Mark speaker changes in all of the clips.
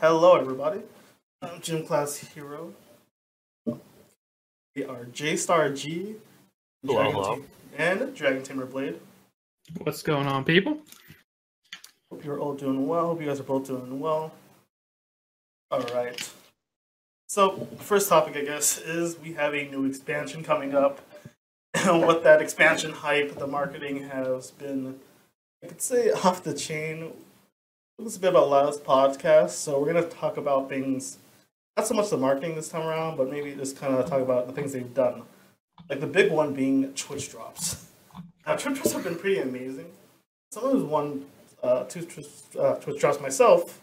Speaker 1: Hello, everybody. I'm Gym Class Hero. We are J Star G,
Speaker 2: Hello,
Speaker 1: Dragon
Speaker 2: hello.
Speaker 1: Tam- and Dragon Tamer Blade.
Speaker 3: What's going on, people?
Speaker 1: Hope you're all doing well. Hope you guys are both doing well. All right. So, first topic, I guess, is we have a new expansion coming up. And what that expansion hype, the marketing has been, I could say, off the chain. It's a bit about last podcast, so we're to talk about things, not so much the marketing this time around, but maybe just kind of talk about the things they've done. Like the big one being Twitch drops. Now, Twitch drops have been pretty amazing. Someone of those one uh, two Twitch, uh, Twitch drops myself,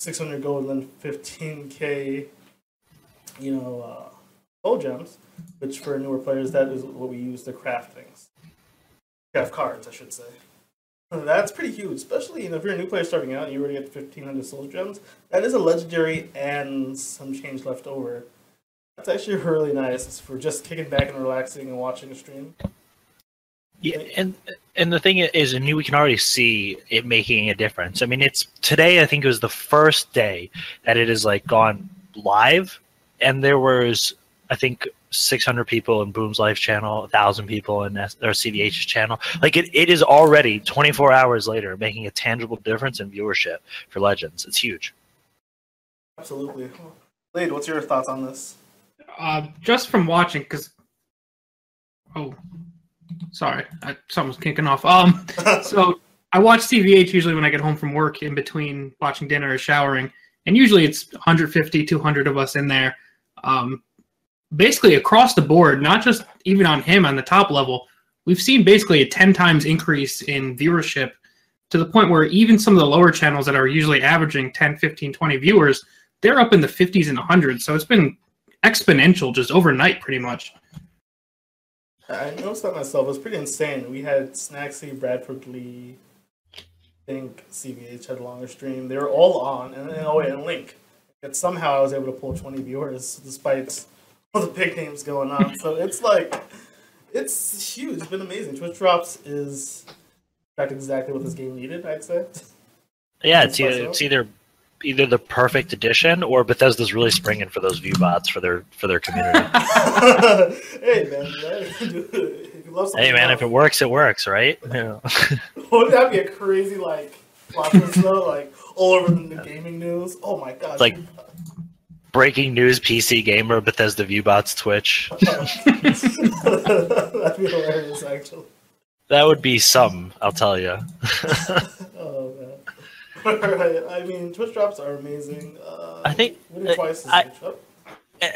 Speaker 1: 600 gold and then 15k, you know, uh, gold gems, which for newer players, that is what we use to craft things. Craft cards, I should say. That's pretty huge, especially you know, if you're a new player starting out and you already get 1500 soul gems. That is a legendary and some change left over. That's actually really nice for just kicking back and relaxing and watching a stream.
Speaker 2: Yeah, and and the thing is, and we can already see it making a difference. I mean, it's today. I think it was the first day that it has like gone live, and there was I think 600 people in Boom's Life channel, 1,000 people in S- or CVH's channel. Like it, it is already 24 hours later making a tangible difference in viewership for Legends. It's huge.
Speaker 1: Absolutely. Blade, what's your thoughts on this?
Speaker 3: Uh, just from watching, because oh, sorry, I, something's kicking off. Um, so I watch CVH usually when I get home from work, in between watching dinner or showering, and usually it's 150, 200 of us in there. Um, basically across the board, not just even on him on the top level, we've seen basically a 10 times increase in viewership to the point where even some of the lower channels that are usually averaging 10, 15, 20 viewers, they're up in the 50s and 100s. So it's been exponential just overnight, pretty much.
Speaker 1: I noticed that myself. It was pretty insane. We had Snacksy, Bradford Lee, I think CVH had a longer stream. They were all on, and then oh, and Link. Yet somehow I was able to pull 20 viewers despite all the big names going on. So it's like, it's huge. It's been amazing. Twitch Drops is, in fact, exactly what this game needed, I'd say.
Speaker 2: Yeah, it's either, it's either either the perfect addition or Bethesda's really springing for those view bots for their for their community.
Speaker 1: hey, man. right? if love
Speaker 2: hey man,
Speaker 1: else-
Speaker 2: if it works, it works, right? Yeah.
Speaker 1: Wouldn't that be a crazy like plot twist though? Like all over the gaming news. Oh my god!
Speaker 2: It's like- Breaking news: PC gamer Bethesda viewbots Twitch.
Speaker 1: that'd be hilarious, actually.
Speaker 2: That would be some, I'll tell you.
Speaker 1: Oh man. Alright, I mean, Twitch drops are amazing. Uh,
Speaker 2: I think-
Speaker 1: winning twice is
Speaker 2: I-
Speaker 1: good stuff.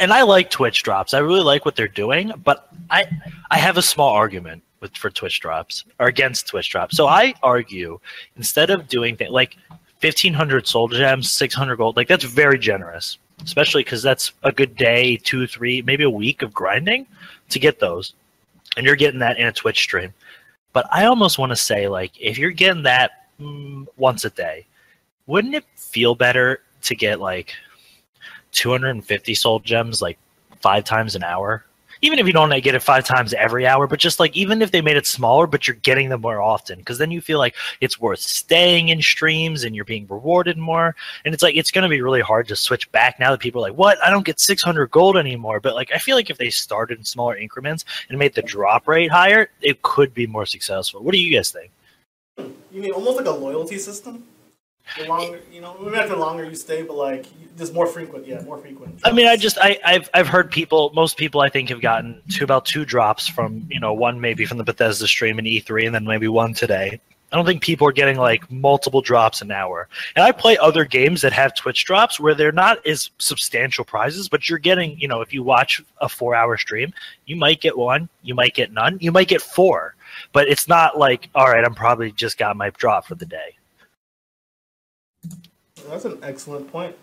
Speaker 2: and I like Twitch drops. I really like what they're doing, but I I have a small argument with for Twitch drops or against Twitch drops. So I argue instead of doing things like fifteen hundred soul gems, six hundred gold, like that's very generous, especially because that's a good day, two, three, maybe a week of grinding to get those, and you're getting that in a Twitch stream. But I almost want to say like if you're getting that mm, once a day, wouldn't it feel better to get like 250 soul gems like five times an hour even if you don't get it five times every hour but just like even if they made it smaller but you're getting them more often because then you feel like it's worth staying in streams and you're being rewarded more. And it's like it's going to be really hard to switch back now that people are like what? I don't get 600 gold anymore. But like i feel like if they started in smaller increments and made the drop rate higher it could be more successful. What do you guys think?
Speaker 1: You mean almost like a loyalty system? The longer, you know, maybe not the longer you stay, but like just more frequent. Yeah, more frequent.
Speaker 2: I mean, I just I, I've I've heard people. Most people I think have gotten to about two drops from you know one maybe from the Bethesda stream in E3, and then maybe one today. I don't think people are getting like multiple drops an hour. And I play other games that have Twitch drops where they're not as substantial prizes, but you're getting you know if you watch a four hour stream, you might get one, you might get none, you might get four, but it's not like all right, I'm probably just got my drop for the day.
Speaker 1: That's an excellent point.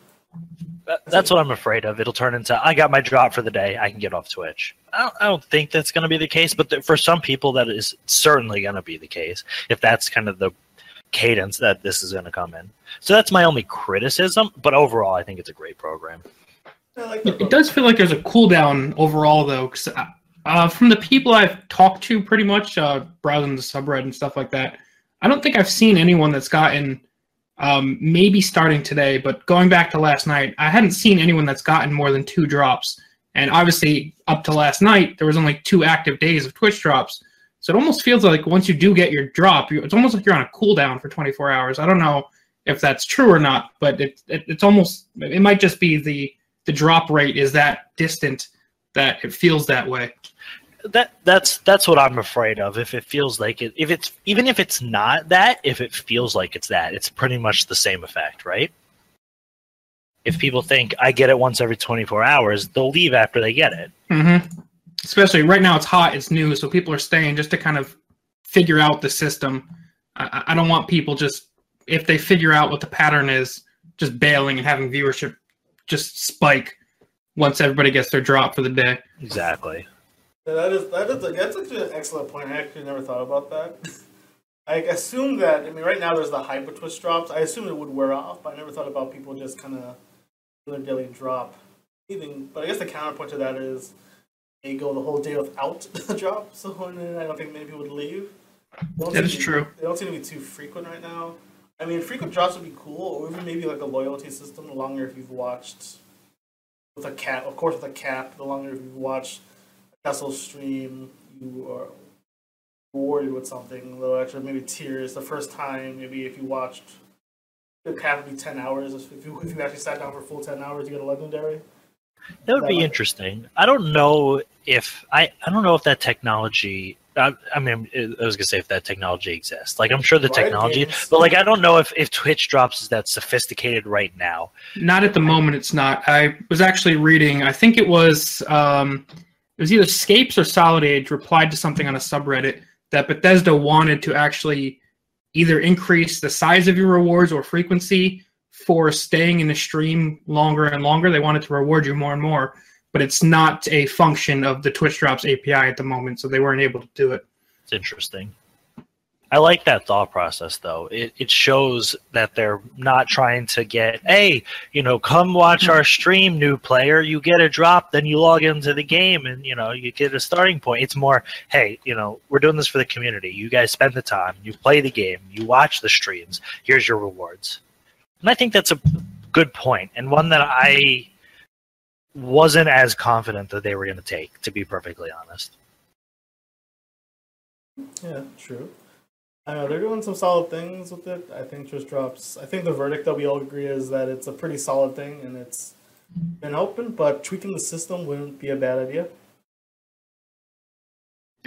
Speaker 2: That- That's what I'm afraid of. It'll turn into I got my drop for the day. I can get off Twitch. I don't, I don't think that's going to be the case, but th- for some people, that is certainly going to be the case if that's kind of the cadence that this is going to come in. So that's my only criticism. But overall, I think it's a great program.
Speaker 1: I like that.
Speaker 3: It does feel like there's a cooldown overall, though, because uh, from the people I've talked to, pretty much uh, browsing the subreddit and stuff like that, I don't think I've seen anyone that's gotten um, maybe starting today, but going back to last night, I hadn't seen anyone that's gotten more than two drops. And obviously, up to last night, there was only two active days of Twitch drops. So it almost feels like once you do get your drop, it's almost like you're on a cooldown for 24 hours. I don't know if that's true or not, but it, it, it's almost it might just be the the drop rate is that distant that it feels that way.
Speaker 2: That that's that's what I'm afraid of. If it feels like it, if it's even if it's not that, if it feels like it's that, it's pretty much the same effect, right? If people think I get it once every 24 hours, they'll leave after they get it.
Speaker 3: Mm-hmm. Especially right now, it's hot, it's new, so people are staying just to kind of figure out the system. I, I don't want people just if they figure out what the pattern is, just bailing and having viewership just spike once everybody gets their drop for the day.
Speaker 2: Exactly.
Speaker 1: Yeah, that is that is that's actually an excellent point. I actually never thought about that. I assume that I mean right now there's the hyper twist drops. I assume it would wear off, but I never thought about people just kind of their daily drop. Even, but I guess the counterpoint to that is they go the whole day without the drop. So I don't think many people would leave.
Speaker 3: That is true.
Speaker 1: They don't seem to be too frequent right now. I mean, frequent drops would be cool, or even maybe like a loyalty system. The longer if you've watched with a cap, of course, with a cap. The longer if you've watched a Kessel stream, you are rewarded with something. a little actually, maybe tiers. The first time, maybe if you watched, the cap would be ten hours. If you if you actually sat down for full ten hours, you get a legendary.
Speaker 2: That would be interesting. I don't know if I I don't know if that technology I, I, mean, I was gonna say if that technology exists. Like, I'm sure the technology, but like, I don't know if if Twitch drops is that sophisticated right now.
Speaker 3: Not at the moment. It's not. I was actually reading. I think it was um, it was either Scapes or Solid Age replied to something on a subreddit that Bethesda wanted to actually either increase the size of your rewards or frequency for staying in the stream longer and longer. They wanted to reward you more and more but it's not a function of the Twitch Drops API at the moment, so they weren't able to do it.
Speaker 2: It's interesting. I like that thought process though. It it shows that they're not trying to get, hey, you know, come watch our stream, new player. You get a drop, then you log into the game, and you know you get a starting point. It's more, hey, you know, we're doing this for the community. You guys spend the time, you play the game, you watch the streams. Here's your rewards, and I think that's a good point and one that I wasn't as confident that they were going to take, to be perfectly honest.
Speaker 1: Yeah, true. I know they're doing some solid things with it. I think Twitch drops. I think the verdict that we all agree is that it's a pretty solid thing and it's been open, but tweaking the system wouldn't be a bad idea.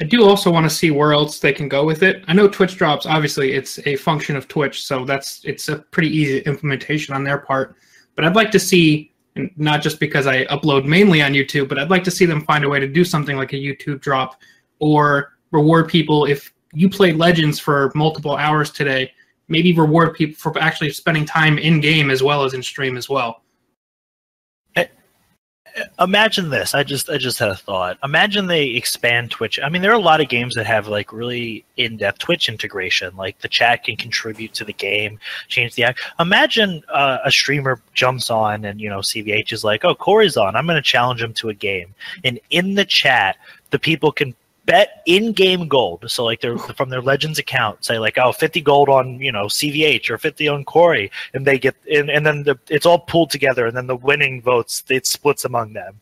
Speaker 3: I do also want to see where else they can go with it. I know Twitch drops. Obviously, it's a function of Twitch, so that's it's a pretty easy implementation on their part. But I'd like to see not just because I upload mainly on YouTube, but I'd like to see them find a way to do something like a YouTube drop or reward people if you played Legends for multiple hours today. Maybe reward people for actually spending time in game as well as in stream as well
Speaker 2: imagine this. I just I just had a thought. Imagine they expand Twitch. I mean, there are a lot of games that have like really in-depth Twitch integration. Like the chat can contribute to the game, change the act. Imagine uh, a streamer jumps on and you know CVH is like, "Oh, Corey's on. I'm going to challenge him to a game." And in the chat, the people can bet in-game gold. So like they're from their Legends account, say like, oh, 50 gold on you know CVH or 50 on Corey, and they get and, and then the, it's all pulled together, and then the winning votes it splits among them.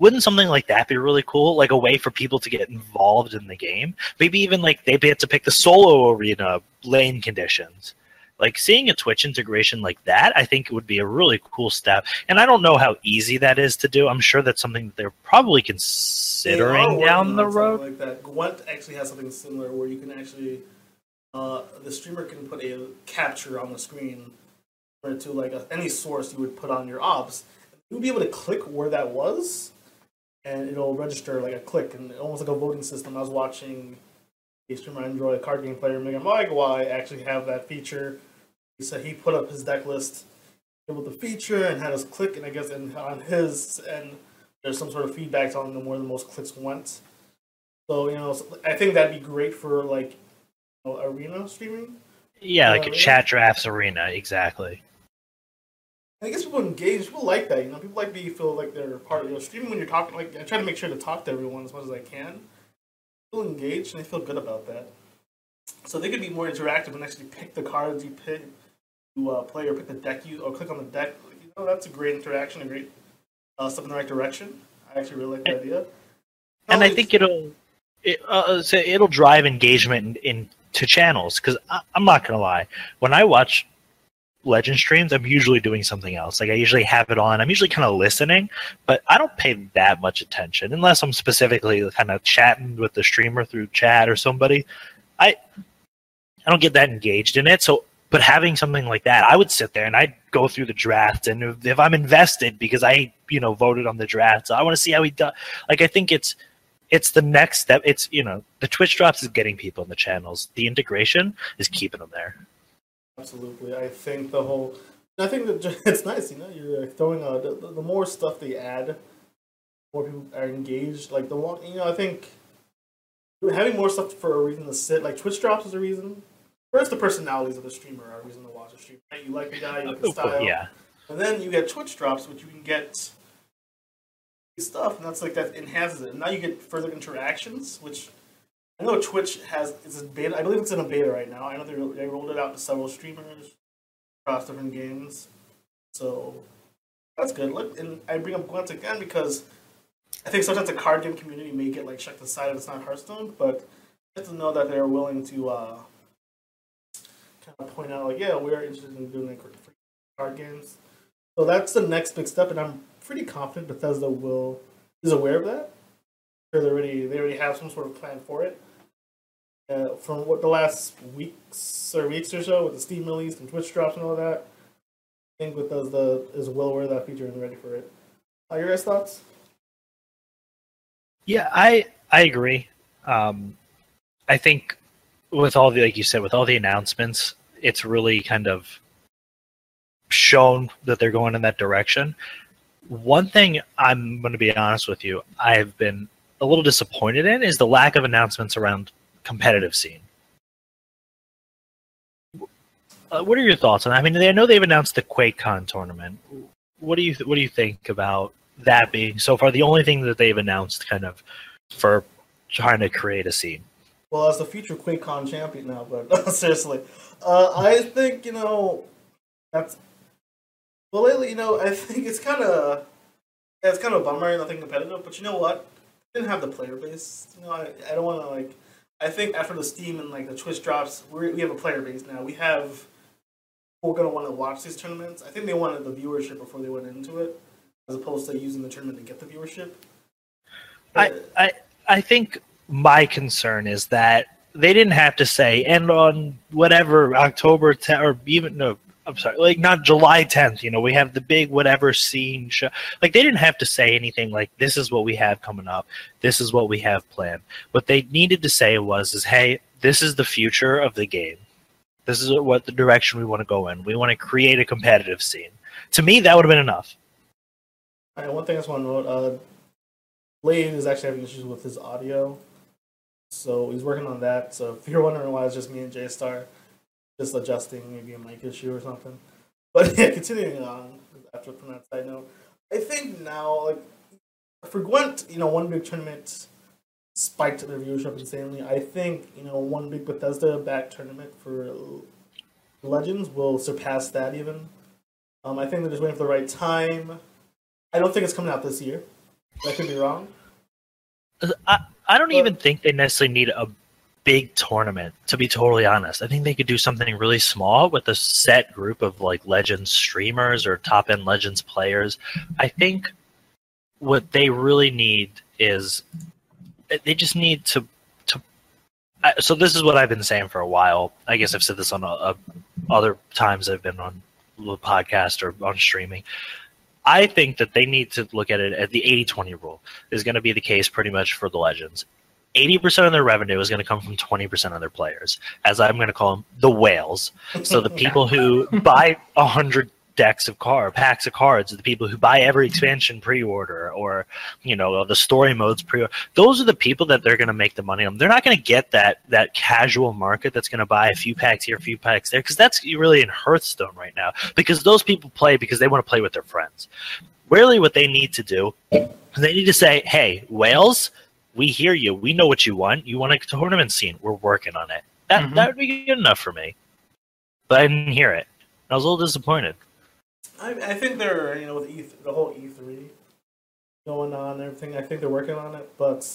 Speaker 2: Wouldn't something like that be really cool? Like a way for people to get involved in the game? Maybe even like they had to pick the solo arena lane conditions like seeing a Twitch integration like that, I think it would be a really cool step. And I don't know how easy that is to do. I'm sure that's something that they're probably considering they down the road.
Speaker 1: Like that, Gwent actually has something similar where you can actually, uh, the streamer can put a capture on the screen to like a, any source you would put on your OBS. You'll be able to click where that was, and it'll register like a click, and almost like a voting system. I was watching a streamer I enjoy, a card game player, Mega Why actually have that feature. He said he put up his deck list with the feature and had us click, and I guess and on his and there's some sort of feedback on them where the most clicks went. So you know, I think that'd be great for like you know, arena streaming.
Speaker 2: Yeah, like uh, a yeah. chat drafts arena, exactly.
Speaker 1: I guess people engage. People like that. You know, people like to feel like they're part. of your know, streaming when you're talking. Like I try to make sure to talk to everyone as much as I can engaged and they feel good about that. so they could be more interactive and actually pick the cards you pick, you uh, play or pick the deck you or click on the deck. You know, that's a great interaction, a great uh, step in the right direction. I actually really like the idea.
Speaker 2: and I think it'll it, uh, so it'll drive engagement in, in to channels because I'm not gonna lie, when I watch legend streams, I'm usually doing something else. Like I usually have it on. I'm usually kind of listening, but I don't pay that much attention unless I'm specifically kind of chatting with the streamer through chat or somebody. I I don't get that engaged in it. So, but having something like that, I would sit there and I'd go through the draft, and if, if I'm invested because I you know voted on the draft, so I want to see how he does. Like I think it's it's the next step. It's you know the Twitch drops is getting people in the channels. The integration is keeping them there.
Speaker 1: Absolutely, I think the whole. I think that it's nice, you know. You're throwing a the, the more stuff they add, more people are engaged. Like the one, you know, I think having more stuff for a reason to sit. Like Twitch drops is a reason. First, the personalities of the streamer are a reason to watch a stream. Right? You like the guy, you like the style,
Speaker 2: Yeah,
Speaker 1: and then you get Twitch drops, which you can get stuff, and that's like that enhances it. And now you get further interactions, which I know Twitch has. It's a beta. I believe it's in a beta right now. I know they, they rolled it out to several streamers across different games, so that's good. Look, and I bring up Gwent again because I think sometimes the card game community may get like checked aside if it's not Hearthstone, but just to know that they're willing to uh, kind of point out like, yeah, we're interested in doing like card games. So that's the next big step, and I'm pretty confident Bethesda will is aware of that. Sure, they already they already have some sort of plan for it. Uh, from what the last weeks or weeks or so with the Steam release and Twitch drops and all that, I think with those the is well of that feature and ready for it. Uh, your guys' thoughts?
Speaker 2: yeah, I I agree. Um, I think with all the like you said, with all the announcements, it's really kind of shown that they're going in that direction. One thing I'm going to be honest with you, I've been a little disappointed in is the lack of announcements around competitive scene. Uh, what are your thoughts on that? I mean, I know they've announced the QuakeCon tournament. What do you what do you think about that being so far the only thing that they've announced kind of for trying to create a scene?
Speaker 1: Well, as the future QuakeCon champion now, but seriously, uh, I think you know that's well lately. You know, I think it's kind of yeah, it's kind of a bummer, nothing competitive. But you know what? Didn't have the player base. You know, I, I don't want to like. I think after the Steam and like the Twitch drops, we have a player base now. We have. We're gonna want to watch these tournaments. I think they wanted the viewership before they went into it, as opposed to using the tournament to get the viewership.
Speaker 2: I, I I think my concern is that they didn't have to say and on whatever October 10th or even no I'm sorry like not July 10th you know we have the big whatever scene show. Like they didn't have to say anything like this is what we have coming up. This is what we have planned. What they needed to say was is hey this is the future of the game. This is what the direction we want to go in. We want to create a competitive scene. To me that would have been enough.
Speaker 1: All right, one thing I just want to note: uh, Blade is actually having issues with his audio, so he's working on that. So if you're wondering why it's just me and J Star, just adjusting maybe a mic issue or something. But yeah, continuing on after from that side note, I think now like for Gwent, you know, one big tournament spiked their viewership insanely. I think you know one big Bethesda back tournament for Legends will surpass that even. Um, I think they're just waiting for the right time. I don't think it's coming out this year. I could be wrong.
Speaker 2: I, I don't
Speaker 1: But-
Speaker 2: even think they necessarily need a big tournament, to be totally honest. I think they could do something really small with a set group of like Legends streamers or top end Legends players. I think what they really need is they just need to to so this is what I've been saying for a while. I guess I've said this on a, a, other times I've been on the podcast or on streaming. I think that they need to look at it at the 80-20 rule is going to be the case pretty much for the legends. 80% of their revenue is going to come from 20% of their players, as I'm going to call them the whales. So the people who buy 100 decks of card packs of cards, the people who buy every expansion pre-order or you know the story modes pre order, those are the people that they're going to make the money on. They're not going to get that that casual market that's going to buy a few packs here, a few packs there because that's really in Hearthstone right now because those people play because they want to play with their friends. Really what they need to do they need to say, "Hey, whales, we hear you. We know what you want. You want a tournament scene. We're working on it. That
Speaker 3: Mhm.
Speaker 2: that would be good enough for me. But I didn't hear it. I was a little disappointed.
Speaker 1: I, I think they're you know with E the whole E three going on and everything. I think they're working on it, but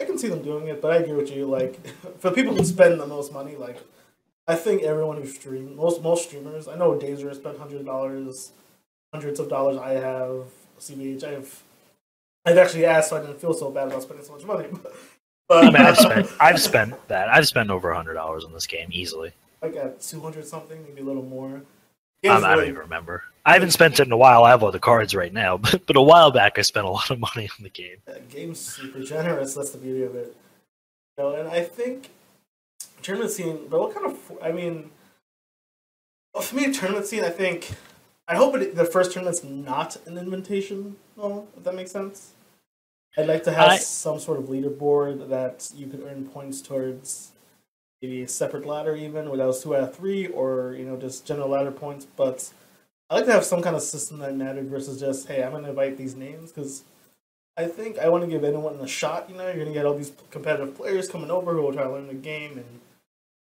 Speaker 1: I can see them doing it. But I agree with you. Like for people who spend the most money, like I think everyone who stream most most streamers. I know Dazer spent hundred dollars, hundreds of dollars. I have CVH. I have. I've actually asked, so I didn't feel so bad about spending so much money. But,
Speaker 2: I mean, I've spent I've spent that. I've spent over a hundred dollars on this game easily.
Speaker 1: like at two hundred something, maybe a little more.
Speaker 2: Um, I don't even remember. I haven't spent it in a while. I have all the cards right now, but, but a while back I spent a lot of money on the game.
Speaker 1: Game's super generous. That's the beauty of it. You know, and I think tournament scene. But what kind of? I mean, for me, tournament scene. I think I hope it, the first tournament's not an invitation. No, if that makes sense. I'd like to have
Speaker 2: I-
Speaker 1: some sort of leaderboard that you could earn points towards. Maybe a separate ladder, even where that was two out of three, or you know, just general ladder points. But I like to have some kind of system that mattered versus just, hey, I'm going to invite these names because I think I want to give anyone a shot. You know, you're going to get all these competitive players coming over who will try to learn the game and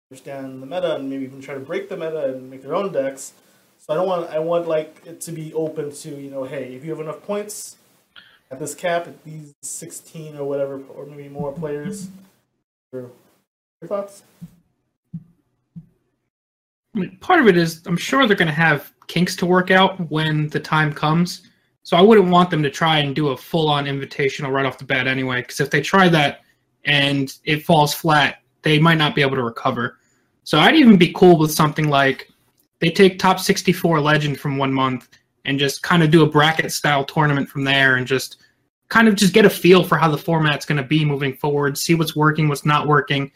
Speaker 1: understand the meta and maybe even try to break the meta and make their own decks. So I don't want I want like it to be open to you know, hey, if you have enough points at this cap, at these 16 or whatever, or maybe more players. Your, your thoughts?
Speaker 3: I mean, part of it is I'm sure they're going to have kinks to work out when the time comes. So I wouldn't want them to try and do a full-on invitational right off the bat anyway, because if they try that and it falls flat, they might not be able to recover. So I'd even be cool with something like they take top 64 legend from one month and just kind of do a bracket style tournament from there and just kind of just get a feel for how the format's going to be moving forward, see what's working, what's not working.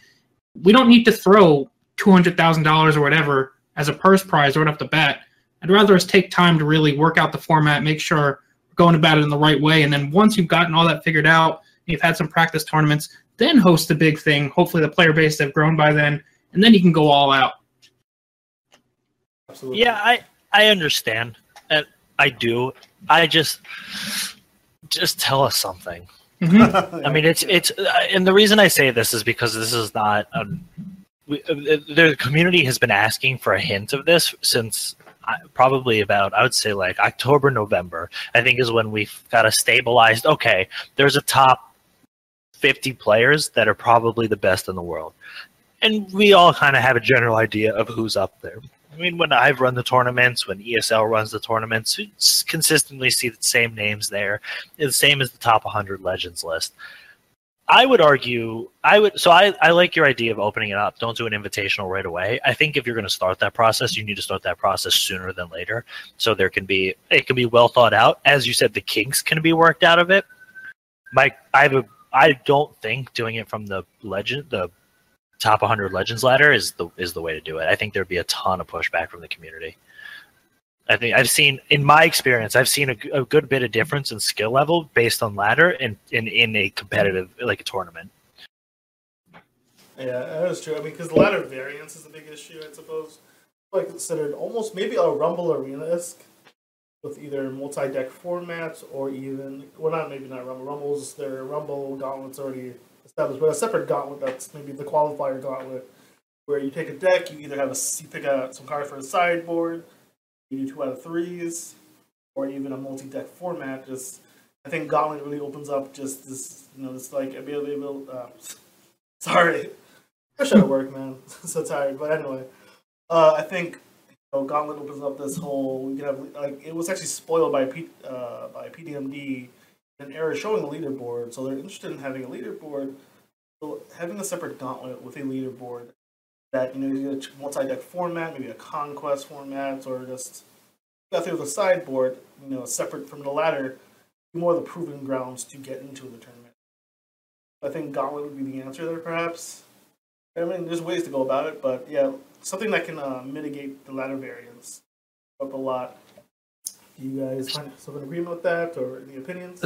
Speaker 3: We don't need to throw two hundred thousand dollars or whatever as a purse prize right off the bat. I'd rather us take time to really work out the format, make sure we're going about it in the right way, and then once you've gotten all that figured out, you've had some practice tournaments, then host the big thing. Hopefully, the player base have grown by then, and then you can go all out.
Speaker 1: Absolutely.
Speaker 2: Yeah, I I understand. And I do. I just just tell us something. I mean, it's it's, uh, and the reason I say this is because this is not. Um, we, uh, the community has been asking for a hint of this since uh, probably about I would say like October, November. I think is when we've got a stabilized. Okay, there's a top fifty players that are probably the best in the world, and we all kind of have a general idea of who's up there. I mean, when I've run the tournaments, when ESL runs the tournaments, you consistently see the same names there the same as the top 100 legends list. I would argue, I would. So I, I like your idea of opening it up. Don't do an invitational right away. I think if you're going to start that process, you need to start that process sooner than later. So there can be it can be well thought out. As you said, the kinks can be worked out of it. Mike, I have a. I don't think doing it from the legend, the top 100 legends ladder is the is the way to do it. I think there'd be a ton of pushback from the community. I think I've seen, in my experience, I've seen a good bit of difference in skill level based on ladder and in, in a competitive like a tournament.
Speaker 1: Yeah, that is true. I mean, because ladder variance is a big issue, I suppose. Like considered almost maybe a Rumble Arena esque with either multi deck formats or even well, not maybe not Rumble. Rumbles their Rumble gauntlets already established, but a separate gauntlet that's maybe the qualifier gauntlet, where you take a deck, you either have a you pick out some card for a sideboard, you do two out of threes, or even a multi deck format. Just I think gauntlet really opens up just this you know this like ability. Uh, sorry. I should have work, man. so tired. But anyway, uh, I think you Gauntlet opens up this whole. We can have like it was actually spoiled by P, uh, by PDMD an error showing the leaderboard. So they're interested in having a leaderboard. So having a separate Gauntlet with a leaderboard that you know you get a multi-deck format, maybe a conquest format, or just got through the sideboard, you know, separate from the ladder, more of the proving grounds to get into the tournament. I think Gauntlet would be the answer there, perhaps. I mean, there's ways to go about it, but yeah, something that can uh, mitigate the ladder variance up a lot. Do you guys find some agreement with that, or any opinions?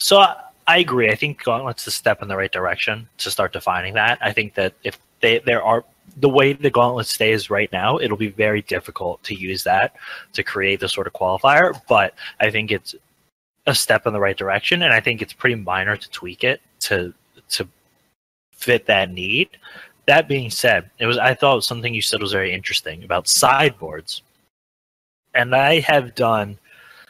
Speaker 2: So I, I agree. I think Gauntlet's a step in the right direction to start defining that. I think that if they there are the way the Gauntlet stays right now, it'll be very difficult to use that to create the sort of qualifier. But I think it's a step in the right direction, and I think it's pretty minor to tweak it to to fit that need. that being said, it was I thought something you said was very interesting about sideboards, and I have done.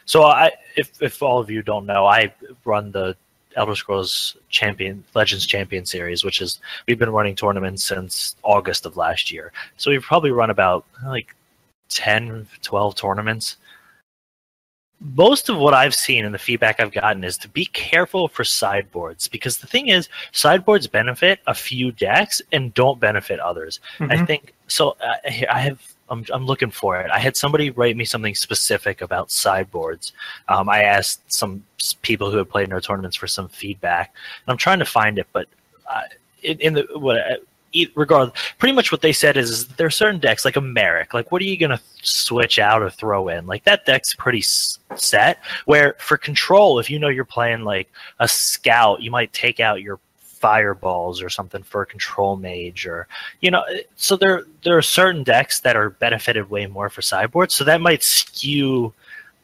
Speaker 2: So I, if if all of you don't know, I run the Elder Scrolls Champion Legends Champion series, which is we've been running tournaments since August of last year. So we've probably run about like 10, 12 tournaments. Most of what I've seen and the feedback I've gotten is to be careful for sideboards because the thing is, sideboards benefit a few decks and don't benefit others. I
Speaker 3: Mhm.
Speaker 2: think so. Uh, here, I have. I'm, I'm looking for it. I had somebody write me something specific about sideboards. Um, I asked some people who have played in our tournaments for some feedback. And I'm trying to find it, but uh, in, in the what. Uh, regardless, pretty much what they said is, is there are certain decks like a Merrick. Like, what are you gonna switch out or throw in? Like that deck's pretty s- set. Where for control, if you know you're playing like a scout, you might take out your fireballs or something for a control mage or you know so there there are certain decks that are benefited way more for sideboards. So that might skew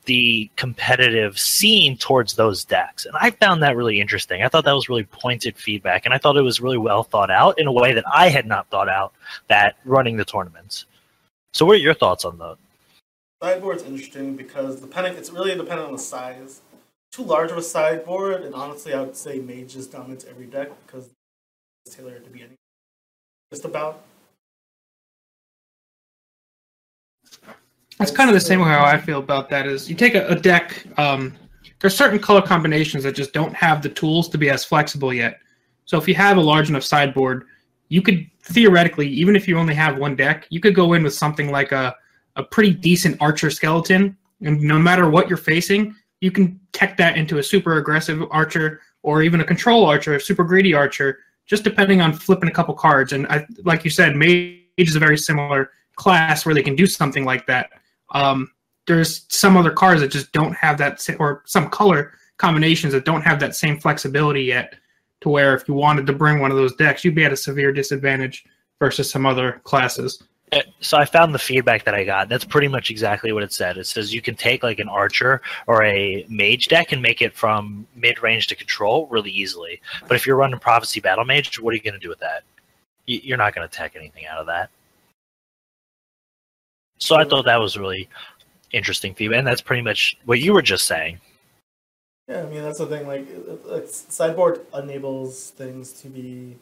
Speaker 2: the competitive scene towards those decks. And i found that really interesting. I thought that was really pointed feedback and i thought it was really well thought out in a way that i had not thought out that running the tournaments. So what are your thoughts on that?
Speaker 1: Sideboard's interesting because depending, it's really dependent on the size. Too large of a sideboard, and honestly, I would say Mage just dominates every deck because it's tailored to be any just about.
Speaker 3: That's kind of the same way how I feel about that. Is you take a, a deck. Um, there's certain color combinations that just don't have the tools to be as flexible yet. So if you have a large enough sideboard, you could theoretically, even if you only have one deck, you could go in with something like a a pretty decent archer skeleton, and no matter what you're facing, you can tech that into a super aggressive archer or even a control archer, a super greedy archer, just depending on flipping a couple cards. And I, like you said, mage is a very similar class where they can do something like that. Um, there's some other cards that just don't have that, or some color combinations that don't have that same flexibility yet. To where if you wanted to bring one of those decks, you'd be at a severe disadvantage versus some other classes.
Speaker 2: Uh, so I found the feedback that I got. That's pretty much exactly what it said. It says you can take like an archer or a mage deck and make it from mid range to control really easily. But if you're running prophecy battle mage, what are you going to do with that? You're not going to tech anything out of that. So I thought that was really interesting feedback, and that's pretty much what you were just saying.
Speaker 1: Yeah, I mean that's the thing. Like, sideboard enables things to be.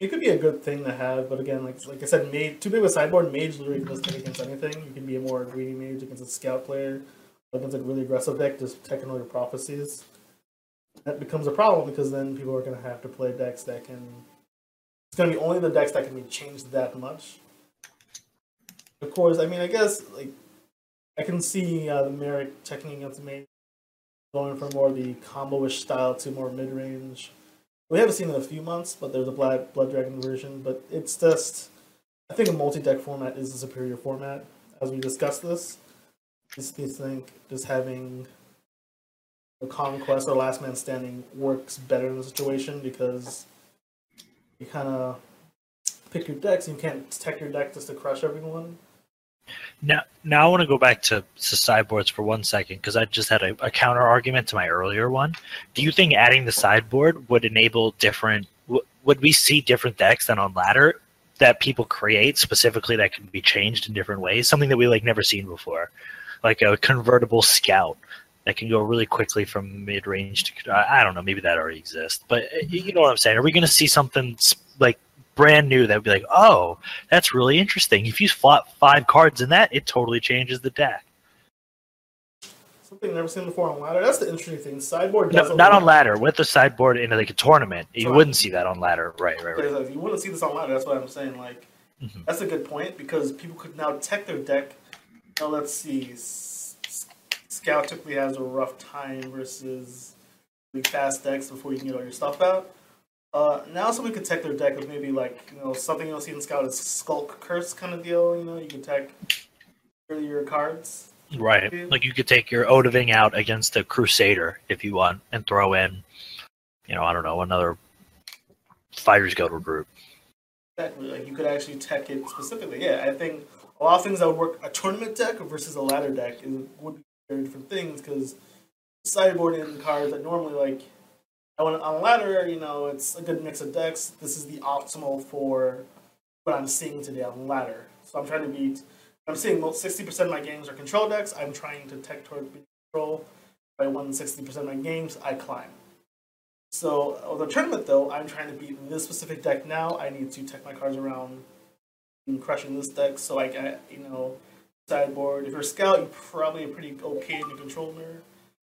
Speaker 1: It could be a good thing to have, but again, like like I said, mage too big of a sideboard. Mage literally doesn't take against anything. You can be a more greedy mage against a scout player, against a really aggressive deck, just taking all your prophecies. That becomes a problem because then people are going to have to play decks that can. It's going to be only the decks that can be changed that much. Of course, I mean, I guess like I can see uh, the merit checking against mage going from more the combo-ish style to more mid-range. We haven't seen it in a few months, but there's a Blood, Blood Dragon version. But it's just, I think a multi-deck format is the superior format. As we discussed this, just think just having a conquest or last man standing works better in the situation because you kind of pick your decks. You can't tech your deck just to crush everyone.
Speaker 2: Now, now I want to go back to, to sideboards for one second because I just had a, a counter argument to my earlier one. Do you think adding the sideboard would enable different? W- would we see different decks than on ladder that people create specifically that can be changed in different ways? Something that we like never seen before, like a convertible scout that can go really quickly from mid range to. I don't know, maybe that already exists, but you know what I'm saying. Are we going to see something like brand new that would be like, oh, that's really interesting. If you flop five cards in that, it totally changes the deck.
Speaker 1: Something I've never seen before on ladder. That's the interesting thing. Sideboard
Speaker 2: No,
Speaker 1: doesn't
Speaker 2: not on ladder. With the sideboard in like a tournament, you
Speaker 1: Right.
Speaker 2: wouldn't see that on ladder. Right, right, right.
Speaker 1: Because you wouldn't see this on ladder. That's what I'm saying. Like,
Speaker 2: Mhm.
Speaker 1: that's a good point because people could now tech their deck. Now let's see. Scout typically has a rough time versus really fast decks before you can get all your stuff out. Uh, now somebody could tech their deck with maybe like you know something you'll see Scout is Skulk Curse kind of deal. You know, you can tech earlier cards.
Speaker 2: Right. Like you could take your Odoving out against a Crusader if you want and throw in, you know, I don't know, another Fighters Guild recruit.
Speaker 1: Exactly. Like you could actually tech it specifically. Yeah, I think a lot of things that would work. A tournament deck versus a ladder deck is would be very different things because sideboard in cards that normally like on ladder, you know, it's a good mix of decks. This is the optimal for what I'm seeing today on ladder. So I'm trying to beat. I'm seeing most 60% of my games are control decks. I'm trying to tech towards being control. If I win 60% of my games, I climb. So on the tournament though, I'm trying to beat this specific deck now. I need to tech my cards around and crushing this deck so I get, you know, sideboard. If you're a scout, you're probably pretty okay in control mirror.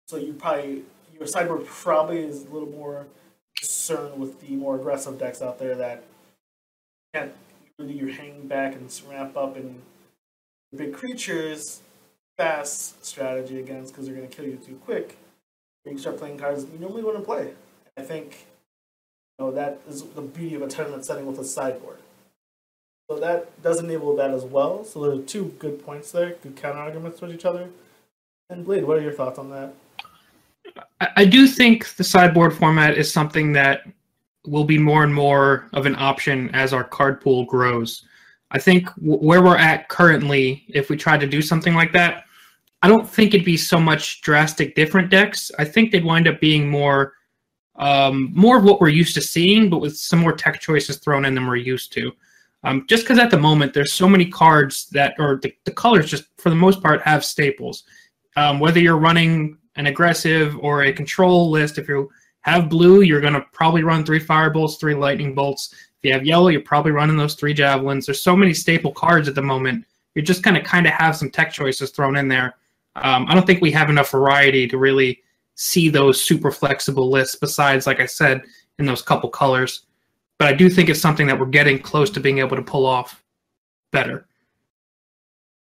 Speaker 1: So you probably your sideboard probably is a little more concerned with the more aggressive decks out there that can't really you're hanging back and ramp up and big creatures fast strategy against because they're going to kill you too quick. You start playing cards you normally wouldn't play. I think you know that is the beauty of a tournament setting with a sideboard. So that does enable that as well. So there are two good points there, good counter arguments towards each other. And Blade, what are your thoughts on that?
Speaker 3: I do think the sideboard format is something that will be more and more of an option as our card pool grows. I think where we're at currently, if we try to do something like that, I don't think it'd be so much drastic different decks. I think they'd wind up being more um, more of what we're used to seeing, but with some more tech choices thrown in than we're used to. Um, just because at the moment there's so many cards that, or the, the colors just for the most part have staples. Um, whether you're running an aggressive or a control list, if you have blue, you're going to probably run three fire bolts, three lightning bolts. If you have yellow, you're probably running those three javelins. There's so many staple cards at the moment. You're just going to kind of have some tech choices thrown in there. Um, I don't think we have enough variety to really see those super flexible lists. Besides, like I said, in those couple colors, but I do think it's something that we're getting close to being able to pull off better.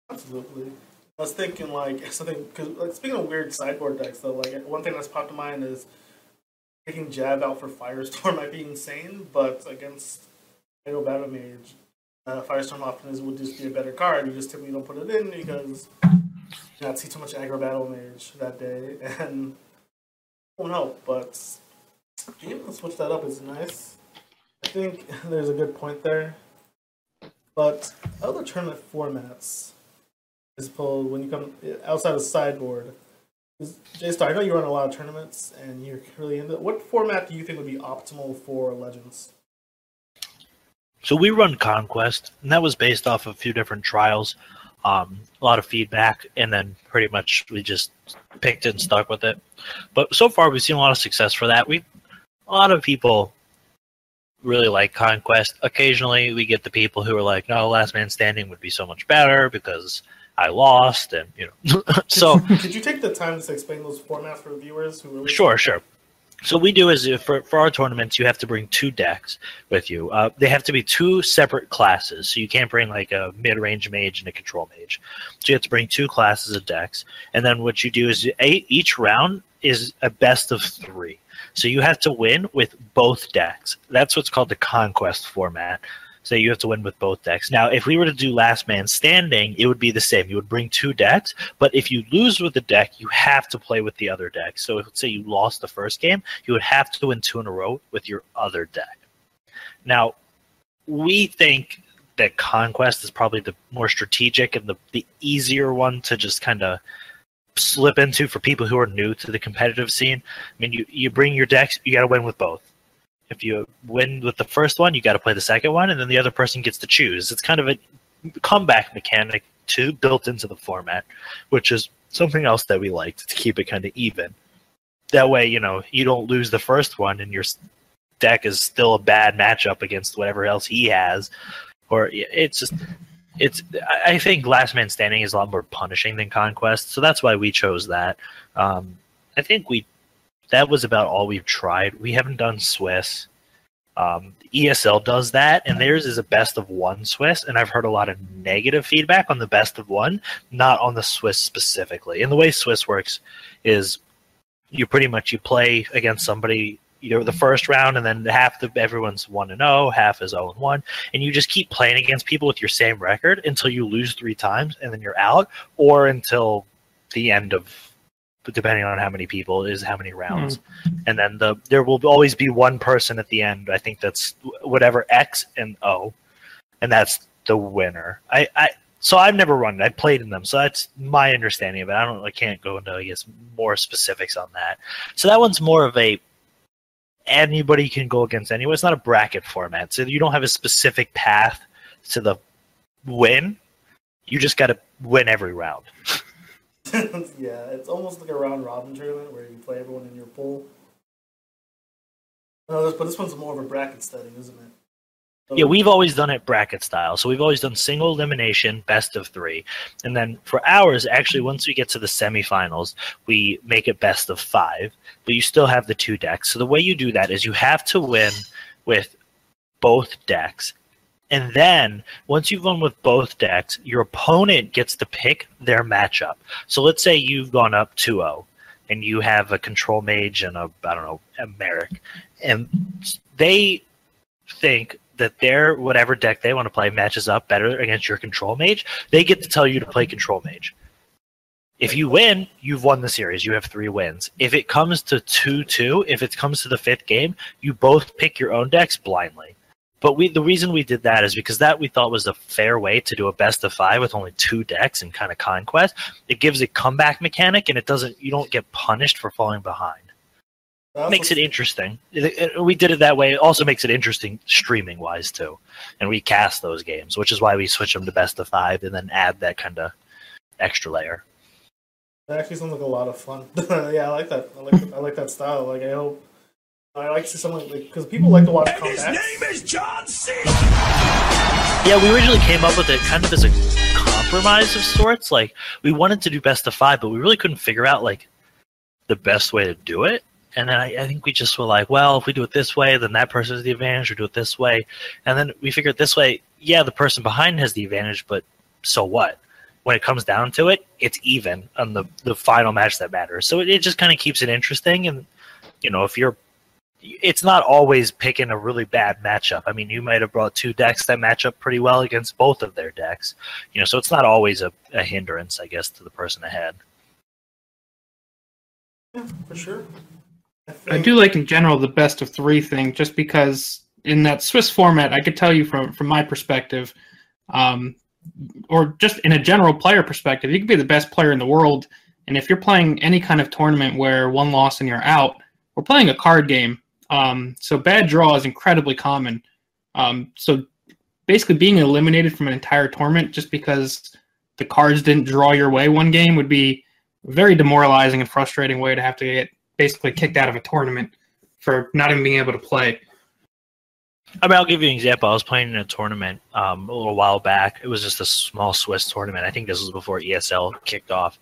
Speaker 1: Absolutely. I was thinking like something because like speaking of weird sideboard decks though, like one thing that's popped to mind is taking Jab out for Firestorm might be insane, but against Idol Battle Mage, uh, Firestorm often is would just be a better card. You just typically don't put it in because you not see too much aggro Battle Mage that day, and won't help. But being able to switch that up is nice. I think there's a good point there. But other tournament formats is pulled when you come outside of sideboard. J Star, I know you run a lot of tournaments and you're really into. What format do you think would be optimal for Legends?
Speaker 2: So we run Conquest, and that was based off of a few different trials, um, a lot of feedback, and then pretty much we just picked it and stuck with it. But so far, we've seen a lot of success for that. We a lot of people really like Conquest. Occasionally, we get the people who are like, "No, Last Man Standing would be so much better because I lost," and you know. so,
Speaker 1: could you take the time to explain those formats for viewers who really?
Speaker 2: Sure, sure. So we do is for for our tournaments, you have to bring two decks with you. Uh, they have to be two separate classes, so you can't bring like a mid range mage and a control mage. So you have to bring two classes of decks, and then what you do is each round is a best of three. So you have to win with both decks. That's what's called the conquest format. So you have to win with both decks. Now, if we were to do last man standing, it would be the same. You would bring two decks, but if you lose with the deck, you have to play with the other deck. So let's say you lost the first game, you would have to win two in a row with your other deck. Now, we think that conquest is probably the more strategic and the, the easier one to just kind of slip into for people who are new to the competitive scene. I mean, you, you bring your decks, you got to win with both. If you win with the first one, you got to play the second one, and then the other person gets to choose. It's kind of a comeback mechanic too built into the format, which is something else that we liked to keep it kind of even. That way, you know, you don't lose the first one, and your deck is still a bad matchup against whatever else he has, or it's just it's I think Last Man Standing is a lot more punishing than Conquest, so that's why we chose that. Um, I think we that was about all we've tried. We haven't done Swiss. Um, ESL does that, and theirs is a best of one Swiss, and I've heard a lot of negative feedback on the best of one, not on the Swiss specifically. And the way Swiss works is you pretty much you play against somebody you know the first round and then half the everyone's one and zero, oh, half is zero and one, and you just keep playing against people with your same record until you lose three times and then you're out, or until the end of depending on how many people is how many rounds. Mm. and then the there will always be one person at the end. I think that's whatever x and o. And that's the winner. I i so i've never run it. I played in them. So that's my understanding of it. I don't i can't go into i guess more specifics on that. So that one's more of a anybody can go against anyone. It's not a bracket format, so you don't have a specific path to the win. You just got to win every round.
Speaker 1: yeah, it's almost like a round robin tournament where you play everyone in your pool. No, this, but this one's more of a bracket setting, isn't it? So-
Speaker 2: Yeah, we've always done it bracket style. So we've always done single elimination, best of three. And then for ours, actually, once we get to the semifinals, we make it best of five, but you still have the two decks. So the way you do that is you have to win with both decks. And then once you've won with both decks, your opponent gets to pick their matchup. So let's say you've gone up 2 0 and you have a control mage and a, I don't know, a Merrick. And they think that their whatever deck they want to play matches up better against your control mage, they get to tell you to play control mage. If you win, you've won the series. You have three wins. If it comes to 2 2, if it comes to the fifth game, you both pick your own decks blindly. But we the reason we did that is because that we thought was a fair way to do a best of five with only two decks and kind of conquest. It gives a comeback mechanic and it doesn't you don't get punished for falling behind
Speaker 1: That's
Speaker 2: makes it interesting. We did it that way. It also makes it interesting streaming wise too, and we cast those games, which is why we switch them to best of five and then add that kind of extra layer.
Speaker 1: That actually sounds like a lot of fun. yeah, I like that. I like I like that style. Like I hope I like to see someone like because people like to watch comebacks.
Speaker 4: is John C.
Speaker 2: Yeah, we originally came up with it kind of as a compromise of sorts. Like we wanted to do best of five, but we really couldn't figure out like the best way to do it. And then I, I think we just were like, well, if we do it this way, then that person has the advantage, or do it this way. And then we figured this way, yeah, the person behind has the advantage, but so what? When it comes down to it, it's even on the, the final match that matters. So it, it just kind of keeps it interesting. And, you know, if you're it's not always picking a really bad matchup. I mean, you might have brought two decks that match up pretty well against both of their decks. You know, so it's not always a, a hindrance, I guess, to the person ahead.
Speaker 1: Yeah, for sure. I,
Speaker 3: I do like in general the best of three thing, just because in that Swiss format, I could tell you from from my perspective, um, or just in a general player perspective, you could be the best player in the world, and if you're playing any kind of tournament where one loss and you're out, we're playing a card game. Um, so bad draw is incredibly common. Um, so basically, being eliminated from an entire tournament just because the cards didn't draw your way one game would be a very demoralizing and frustrating way to have to get basically kicked out of a tournament for not even being able to play.
Speaker 2: I mean, I'll give you an example. I was playing in a tournament um, a little while back. It was just a small Swiss tournament. I think this was before ESL kicked off.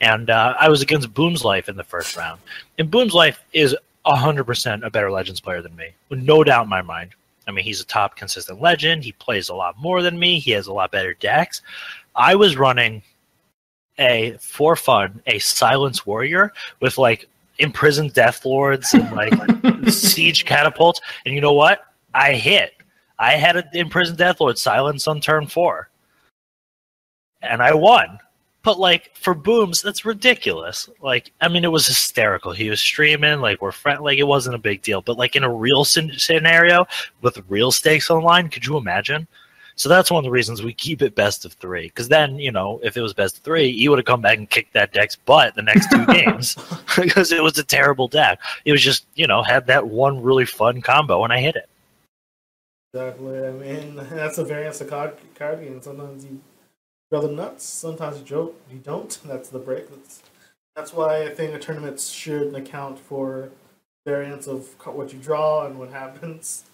Speaker 2: And uh, I was against Boom's Life in the first round. And Boom's Life is 100% a better Legends player than me. with No doubt in my mind. I mean, he's a top consistent legend. He plays a lot more than me. He has a lot better decks. I was running a, for fun, a Silence Warrior with like imprisoned Death Lords and like siege catapults. And you know what? I hit. I had an imprisoned Death Lord silence on turn four. And I won. But like for booms, that's ridiculous. Like, I mean, it was hysterical. He was streaming, like we're friend, like it wasn't a big deal. But like in a real scen- scenario with real stakes on the line, could you imagine? So that's one of the reasons we keep it best of three. Because then, you know, if it was best of three, he would have come back and kicked that deck's butt the next two games because it was a terrible deck. It was just, you know, had that one really fun combo and I hit it.
Speaker 1: Exactly. I mean, that's a variance of card, card game. Sometimes you draw the nuts. Sometimes you joke. You don't. That's the break. That's that's why I think a tournament should account for variance of what you draw and what happens.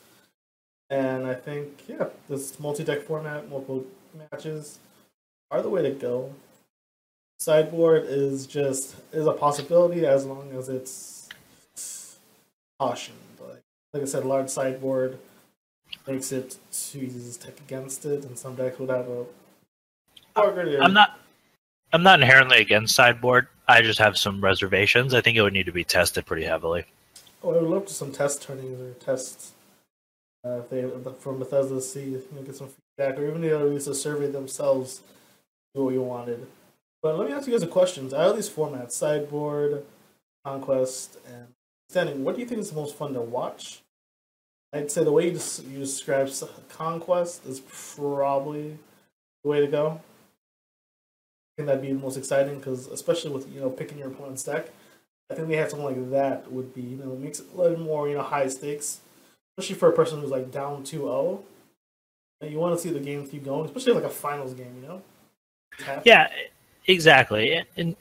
Speaker 1: And I think yeah, this multi-deck format, multiple matches, are the way to go. Sideboard is just is a possibility as long as it's cautioned. Like like I said, large sideboard makes it too easy to take against it, and some decks would have a.
Speaker 2: I'm not. I'm not inherently against sideboard. I just have some reservations. I think it would need to be tested pretty heavily.
Speaker 1: Oh, I would love to some test turnings or tests. Uh, if they from Bethesda to see if you can get some feedback, or even they release a survey themselves, see what you wanted. But let me ask you guys a question. Out of these formats, sideboard, conquest, and standing, what do you think is the most fun to watch? I'd say the way you, des- you describe conquest is probably the way to go. Think that'd be the most exciting because, especially with you know picking your opponent's deck, I think they have something like that would be you know makes it a little more you know high stakes, especially for a person who's like down 2-0. And You want to see the game keep going, especially like a finals game, you know.
Speaker 2: Yeah, exactly. And,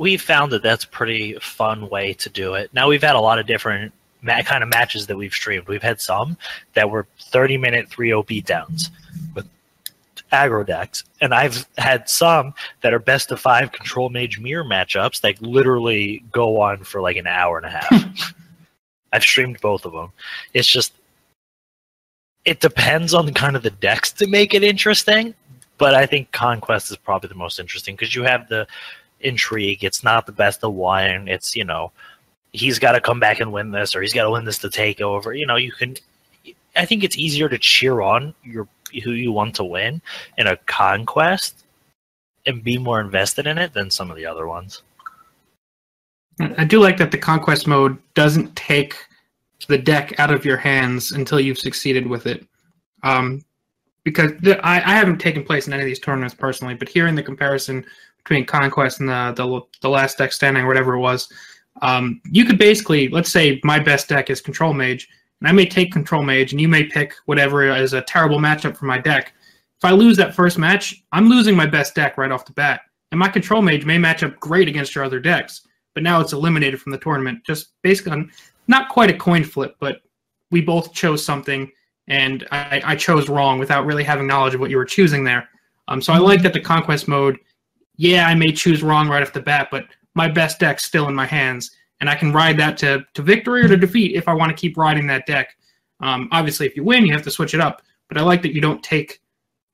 Speaker 2: we found that that's a pretty fun way to do it. Now we've had a lot of different kind of matches that we've streamed. We've had some that were 30 minute 3-0 beatdowns with aggro decks, and I've had some that are best of five control mage mirror matchups that literally go on for like an hour and a half. I've streamed both of them. It's just it depends on kind of the decks to make it interesting but I think Conquest is probably the most interesting because you have the intrigue. It's not the best of one. It's you know he's got to come back and win this, or he's got to win this to take over. You know, you can. I think it's easier to cheer on your who you want to win in a conquest and be more invested in it than some of the other ones.
Speaker 3: I do like that the conquest mode doesn't take the deck out of your hands until you've succeeded with it. Um, because the, I, I haven't taken place in any of these tournaments personally, but hearing the comparison between conquest and the the, the last deck standing or whatever it was, um, you could basically let's say my best deck is control mage, and I may take control mage, and you may pick whatever is a terrible matchup for my deck. If I lose that first match, I'm losing my best deck right off the bat, and my control mage may match up great against your other decks, but now it's eliminated from the tournament. Just basically, on, not quite a coin flip, but we both chose something, and I, I chose wrong without really having knowledge of what you were choosing there. Um, so I like that the conquest mode. Yeah, I may choose wrong right off the bat, but my best deck's still in my hands, and I can ride that to, to victory or to defeat if I want to keep riding that deck. Um, obviously, if you win, you have to switch it up, but I like that you don't take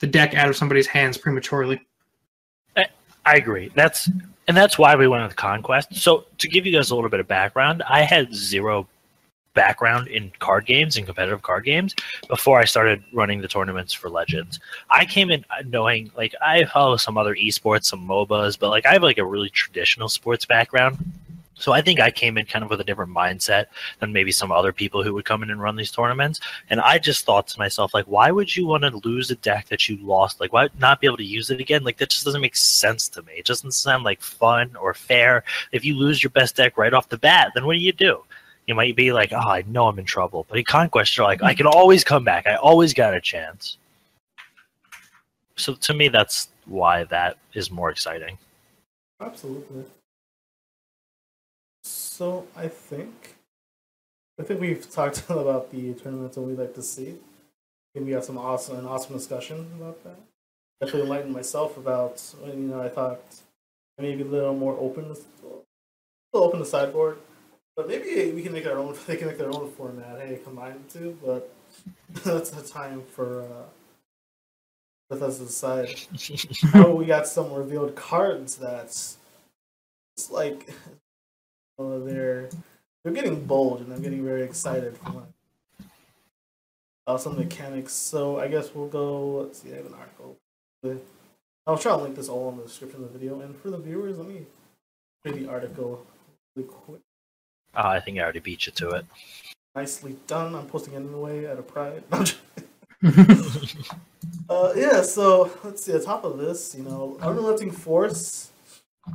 Speaker 3: the deck out of somebody's hands prematurely.
Speaker 2: I agree. That's and that's why we went with conquest. So to give you guys a little bit of background, I had zero background in card games and competitive card games before I started running the tournaments for Legends. I came in knowing like I follow some other esports, some MOBAs, but like I have like a really traditional sports background. So I think I came in kind of with a different mindset than maybe some other people who would come in and run these tournaments. And I just thought to myself, like, why would you want to lose a deck that you lost? Like, why not be able to use it again? Like, that just doesn't make sense to me. It doesn't sound like fun or fair. If you lose your best deck right off the bat, then what do you do? You might be like, oh, I know I'm in trouble. But in Conquest, you're like, I can always come back. I always got a chance. So to me, that's why that is more exciting.
Speaker 1: Absolutely. So I think I think we've talked about the tournaments and we'd like to see. And we had some awesome an awesome discussion about that. Definitely enlightened myself about you know I thought maybe a little more open, a little open the sideboard, but maybe we can make our own. They can make their own format. Hey, combine the two, but that's the time for uh, us to decide. oh, we got some revealed cards that's it's like they're they're getting bold and I'm getting very excited for my uh, some mechanics. So I guess we'll go. Let's see. I have an article. I'll try to link this all in the description of the video. And for the viewers, let me read the article really quick.
Speaker 2: Oh, I think I already beat you to it.
Speaker 1: Nicely done. I'm posting it anyway out of pride. No, I'm just- uh, yeah, so let's see. On top of this, you know, unrelenting force.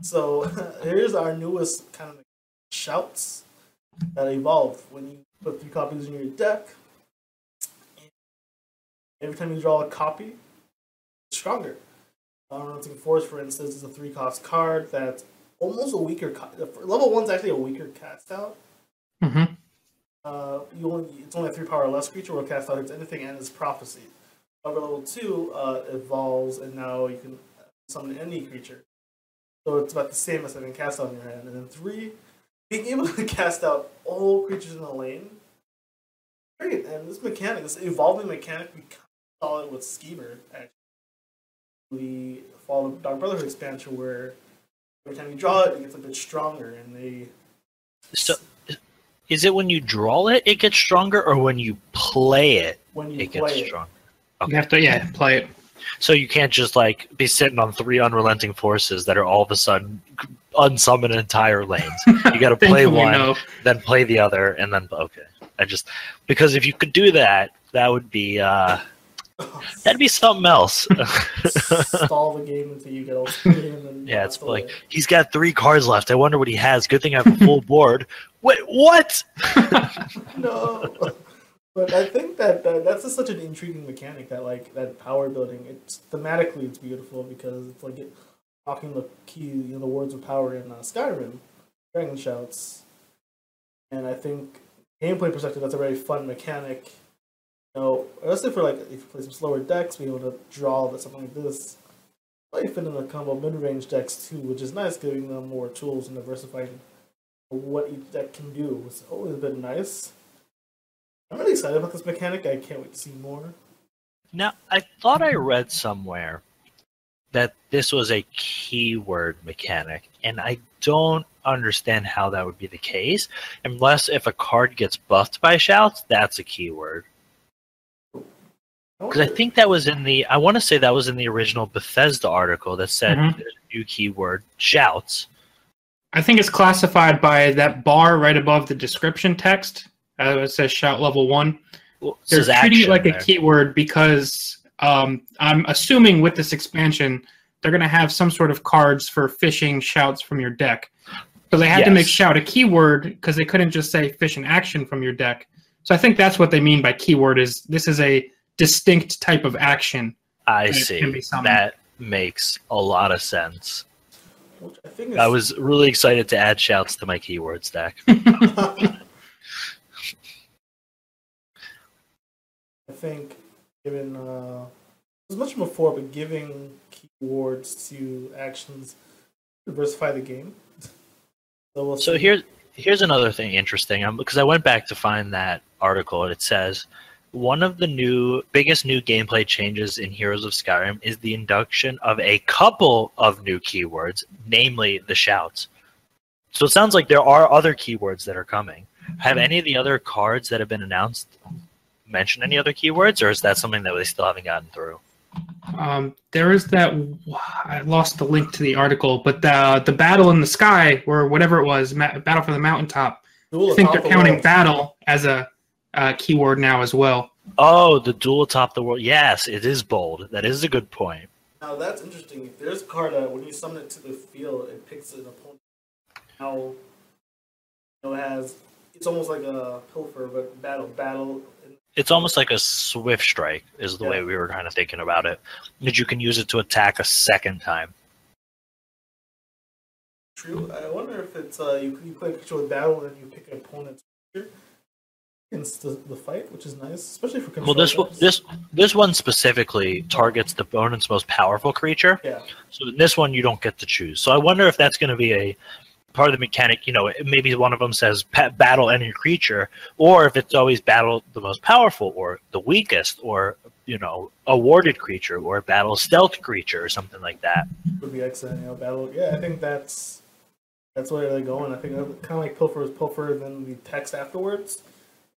Speaker 1: So here's our newest kind of shouts that evolve when you put three copies in your deck. Every time you draw a copy, it's stronger. Unrelenting force, for instance, is a three cost card that's almost a weaker. Level one's actually a weaker cast out.
Speaker 3: hmm
Speaker 1: Uh, you only it's only a three power or less creature will cast out hits anything and its prophecy. However, level two uh, evolves and now you can summon any creature. So it's about the same as having cast out in your hand. And then three, being able to cast out all creatures in the lane. Great, and this mechanic, this evolving mechanic, we saw it with Schemer. Actually, we follow the Dark Brotherhood expansion where every time you draw it, it gets a bit stronger, and they
Speaker 2: So, is it when you draw it, it gets stronger, or when you play it,
Speaker 1: when you
Speaker 2: it
Speaker 1: play
Speaker 2: gets
Speaker 1: it,
Speaker 2: stronger?
Speaker 3: You have to, yeah, play it.
Speaker 2: So you can't just like be sitting on three unrelenting forces that are all of a sudden unsummon entire lanes. You got to play one,
Speaker 3: no.
Speaker 2: then play the other, and then okay. I just because if you could do that, that would be uh, That'd be something else.
Speaker 1: Stall the game until you get all three
Speaker 2: yeah, it's
Speaker 1: blast away.
Speaker 2: like he's got three cards left. I wonder what he has. Good thing I have a full board. Wait, what?
Speaker 1: no. But I think that, that that's just such an intriguing mechanic that like that power building. It's thematically it's beautiful because it's like it, talking the key, you know, the words of power in uh, Skyrim, Dragon Shouts, and I think gameplay perspective that's a very fun mechanic. You know, especially for like if you play some slower decks, be able to draw that something like this. Probably fit in a combo mid range decks too, which is nice, giving them more tools and diversifying what each deck can do. It's always been nice. I'm really excited about this mechanic. I can't wait to see more.
Speaker 2: Now, I thought I read somewhere that this was a keyword mechanic, and I don't understand how that would be the case, unless if a card gets buffed by shouts, that's a keyword. Because I think that was in the, I want to say that was in the original Bethesda article that said
Speaker 3: Mhm.
Speaker 2: there's a new keyword, shouts.
Speaker 3: I think it's classified by that bar right above the description text. Uh, it says shout level one.
Speaker 2: Well, it
Speaker 3: They're treating it like
Speaker 2: there.
Speaker 3: a keyword because um, I'm assuming with this expansion, they're going to have some sort of cards for fishing shouts from your deck. So they had to make shout a keyword because they couldn't just say fish an action from your deck. So I think that's what they mean by keyword is this is a distinct type of action.
Speaker 2: I
Speaker 3: and it can be
Speaker 2: see. That makes a lot of sense.
Speaker 1: Which I think is,
Speaker 2: I was really excited to add shouts to my keywords deck.
Speaker 1: think given uh, as much before, but giving keywords to actions diversify the game. So we'll
Speaker 2: So here's here's another thing interesting um, because I went back to find that article and it says one of the new biggest new gameplay changes in Heroes of Skyrim is the induction of a couple of new keywords, namely the shouts. So it sounds like there are other keywords that are coming. Have any of the other cards that have been announced mentioned any other keywords, or is that something that they still haven't gotten through?
Speaker 3: Um, there is that. I lost the link to the article, but the the battle in the sky, or whatever it was, ma- battle for the mountaintop.
Speaker 1: Duel
Speaker 3: I think they're counting
Speaker 1: world.
Speaker 3: battle as a uh, keyword now as well.
Speaker 2: Oh, the duel atop the world. Yes, it is bold. That is a good point.
Speaker 1: Now that's interesting. If there's a card that when you summon it to the field, it picks an opponent. Now, you know, it has it's almost like a pilfer, but battle, battle.
Speaker 2: It's almost like a swift strike, is the way we were kind of thinking about it. That you can use it to attack a second time.
Speaker 1: True. I wonder if it's uh, you, you play a picture with battle and you pick an opponent's against the, the fight, which is nice, especially for control.
Speaker 2: Well, this one- this this one specifically targets the opponent's most powerful creature.
Speaker 1: Yeah.
Speaker 2: So in this one, you don't get to choose. So I wonder if that's going to be a part of the mechanic. You know, maybe one of them says battle any creature, or if it's always battle the most powerful, or the weakest, or you know, awarded creature, or battle stealth creature, or something like that.
Speaker 1: would be excellent. You know, battle. Yeah, I think that's that's where they're going. I think kind of like pilfer is pilfer, then the text afterwards.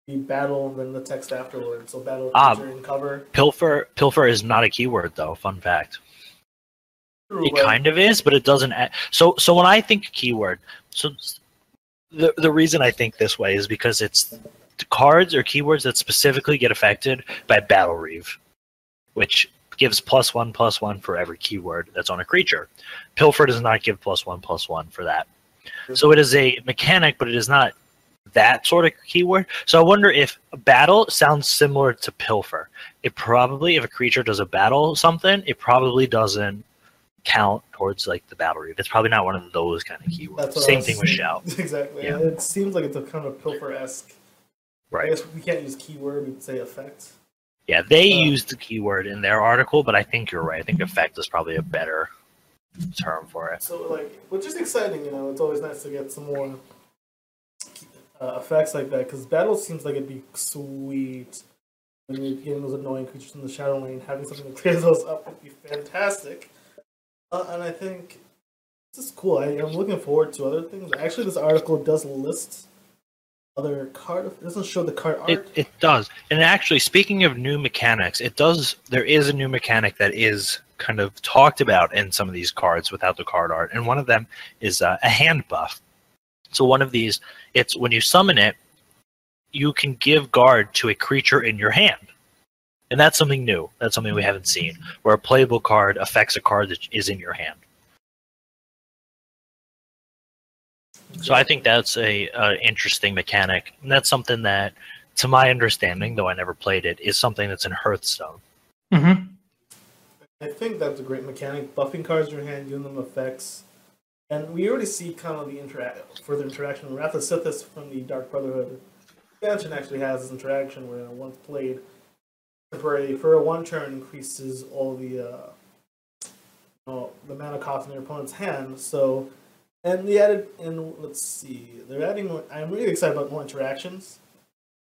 Speaker 1: The battle, then the text afterwards. So battle
Speaker 2: Ah.
Speaker 1: and cover.
Speaker 2: Pilfer pilfer is not a keyword though. Fun fact. It kind of is, but it doesn't. Add, so, so when I think keyword, so the the reason I think this way is because it's cards or keywords that specifically get affected by Battle Reeve, which gives plus one plus one for every keyword that's on a creature. Pilfer does not give plus one plus one for that. So it is a mechanic, but it is not that sort of keyword. So I wonder if battle sounds similar to pilfer. It probably, if a creature does a battle something, it probably doesn't count towards like the Battle Reeve. It's probably not one of those kind of keywords.
Speaker 1: I
Speaker 2: Same thing with shout.
Speaker 1: Exactly.
Speaker 2: Yeah.
Speaker 1: It seems like it's a kind of pilfer esque. I
Speaker 2: Right.
Speaker 1: guess we can't use keyword. We'd say effect.
Speaker 2: Yeah, they
Speaker 1: Uh,
Speaker 2: used the keyword in their article, but I think you're right. I think effect is probably a better term for it.
Speaker 1: So like, which is exciting. You know, it's always nice to get some more uh, effects like that because battle seems like it'd be sweet. When you're getting those annoying creatures in the shadow lane, having something to clear those up would be fantastic. Uh, and I think this is cool. I, I'm looking forward to other things. Actually, this article does list other card. It doesn't show the card art.
Speaker 2: It, it does. And actually, speaking of new mechanics, it does. There is a new mechanic that is kind of talked about in some of these cards without the card art, and one of them is uh, a hand buff. So one of these, it's when you summon it, you can give guard to a creature in your hand, and that's something new. That's something we haven't seen, where a playable card affects a card that is in your hand. So I think that's a, a interesting mechanic, and that's something that, to my understanding, though I never played it, is something that's in Hearthstone.
Speaker 3: Mm-hmm.
Speaker 1: I think that's a great mechanic. Buffing cards in your hand, giving them effects. And we already see kind of the interact further interaction. Wrath of Sithis from the Dark Brotherhood expansion actually has this interaction where once played, temporarily for a one turn increases all the uh, know, the mana cost in their opponent's hand. So, and they added, and let's see, they're adding. More, I'm really excited about more interactions,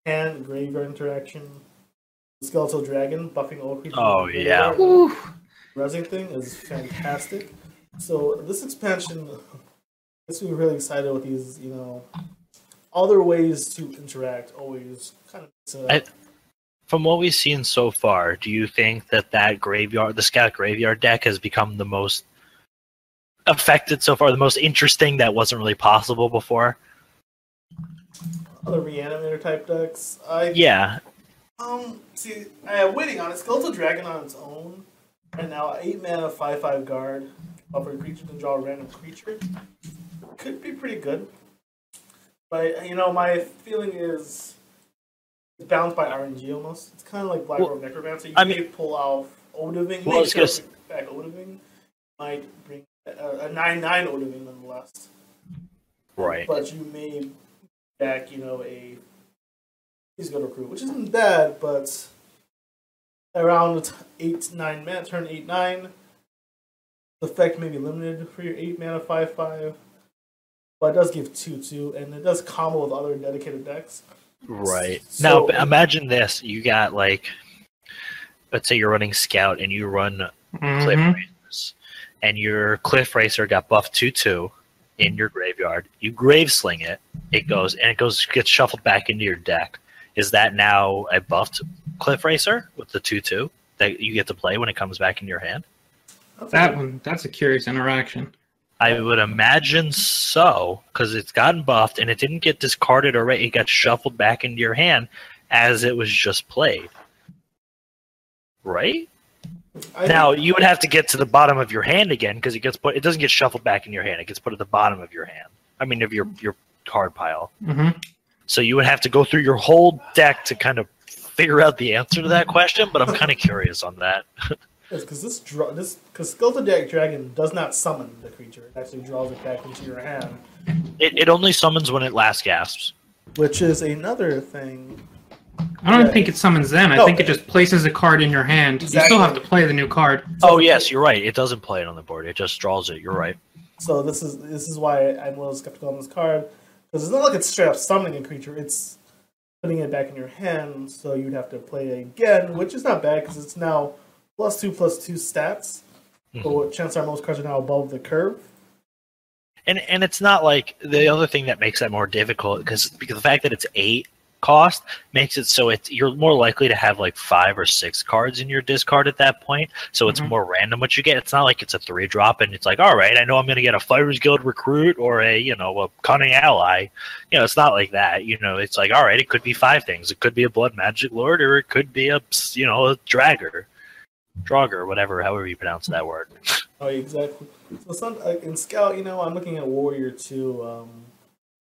Speaker 1: hand graveyard interaction, skeletal dragon buffing all creatures.
Speaker 2: Oh, yeah.
Speaker 1: graveyard resin thing is fantastic. So this expansion gets me really excited with these, you know, other ways to interact. Always kind of. up.
Speaker 2: From what we've seen so far, do you think that that graveyard, the scout graveyard deck, has become the most affected so far, the most interesting that wasn't really possible before?
Speaker 1: Other reanimator type decks. I
Speaker 2: Yeah,
Speaker 1: um see. I am waiting on it. Skeletal Dragon on its own. Right now, eight mana, five five guard. Offer a creature to draw a random creature. Could be pretty good. But you know, my feeling is it's balanced by RNG almost. It's kind of like Black
Speaker 2: Well,
Speaker 1: Robe Necromancer. You
Speaker 2: I
Speaker 1: may
Speaker 2: mean-
Speaker 1: pull off Odiving.
Speaker 2: Well,
Speaker 1: maybe
Speaker 2: gonna
Speaker 1: back Odiving might bring a, a nine nine Odiving nonetheless.
Speaker 2: right.
Speaker 1: But you may back, you know, a he's got recruit, which isn't bad, but around eight nine mana, turn eight nine. The effect may be limited for your eight mana five five, but it does give two two, and it does combo with other dedicated decks.
Speaker 2: Right.
Speaker 1: So-
Speaker 2: now, imagine this. You got, like, let's say you're running Scout and you run Cliff
Speaker 3: Mhm.
Speaker 2: Racers, and your Cliff Racer got buffed 2 2 in your graveyard. You grave sling it, it goes, and it goes gets shuffled back into your deck. Is that now a buffed Cliff Racer with the 2 2 that you get to play when it comes back in your hand?
Speaker 3: That one, that's a curious interaction.
Speaker 2: I would imagine so, because it's gotten buffed and it didn't get discarded or it got shuffled back into your hand as it was just played. Right?
Speaker 1: I
Speaker 2: now you would have to get to the bottom of your hand again because it gets put. It doesn't get shuffled back in your hand. It gets put at the bottom of your hand. I mean, of your your card pile.
Speaker 3: hmm
Speaker 2: So you would have to go through your whole deck to kind of figure out the answer to that question. But I'm kind of curious on that.
Speaker 1: because this draw this because Skeletal Deck Dragon does not summon the creature; it actually draws it back into your hand.
Speaker 2: It, it only summons when it last gasps.
Speaker 1: Which is another thing.
Speaker 3: I don't
Speaker 1: Yeah.
Speaker 3: think it summons then. I
Speaker 1: No.
Speaker 3: think it just places a card in your hand. You still have to play the new card.
Speaker 2: Oh yes, you're right. It doesn't play it on the board. It just draws it. You're right.
Speaker 1: So this is this is why I'm a little skeptical on this card because it's not like it's straight up summoning a creature; it's putting it back in your hand. So you'd have to play it again, which is not bad because it's now plus two plus two stats. So chances are most cards are now above the curve.
Speaker 2: And and it's not like the other thing that makes that more difficult because because the fact that it's eight cost makes it so it's you're more likely to have like five or six cards in your discard at that point. So it's
Speaker 3: Mhm.
Speaker 2: more random what you get. It's not like it's a three drop and it's like, all right, I know I'm gonna get a Fighters Guild recruit or a you know a cunning ally. You know, it's not like that. You know, it's like all right, it could be five things. It could be a blood magic lord or it could be a you know a dragger, drogger, whatever, however you pronounce that word.
Speaker 1: Oh, exactly. So some, uh, in Scout, you know, I'm looking at Warrior too. Um,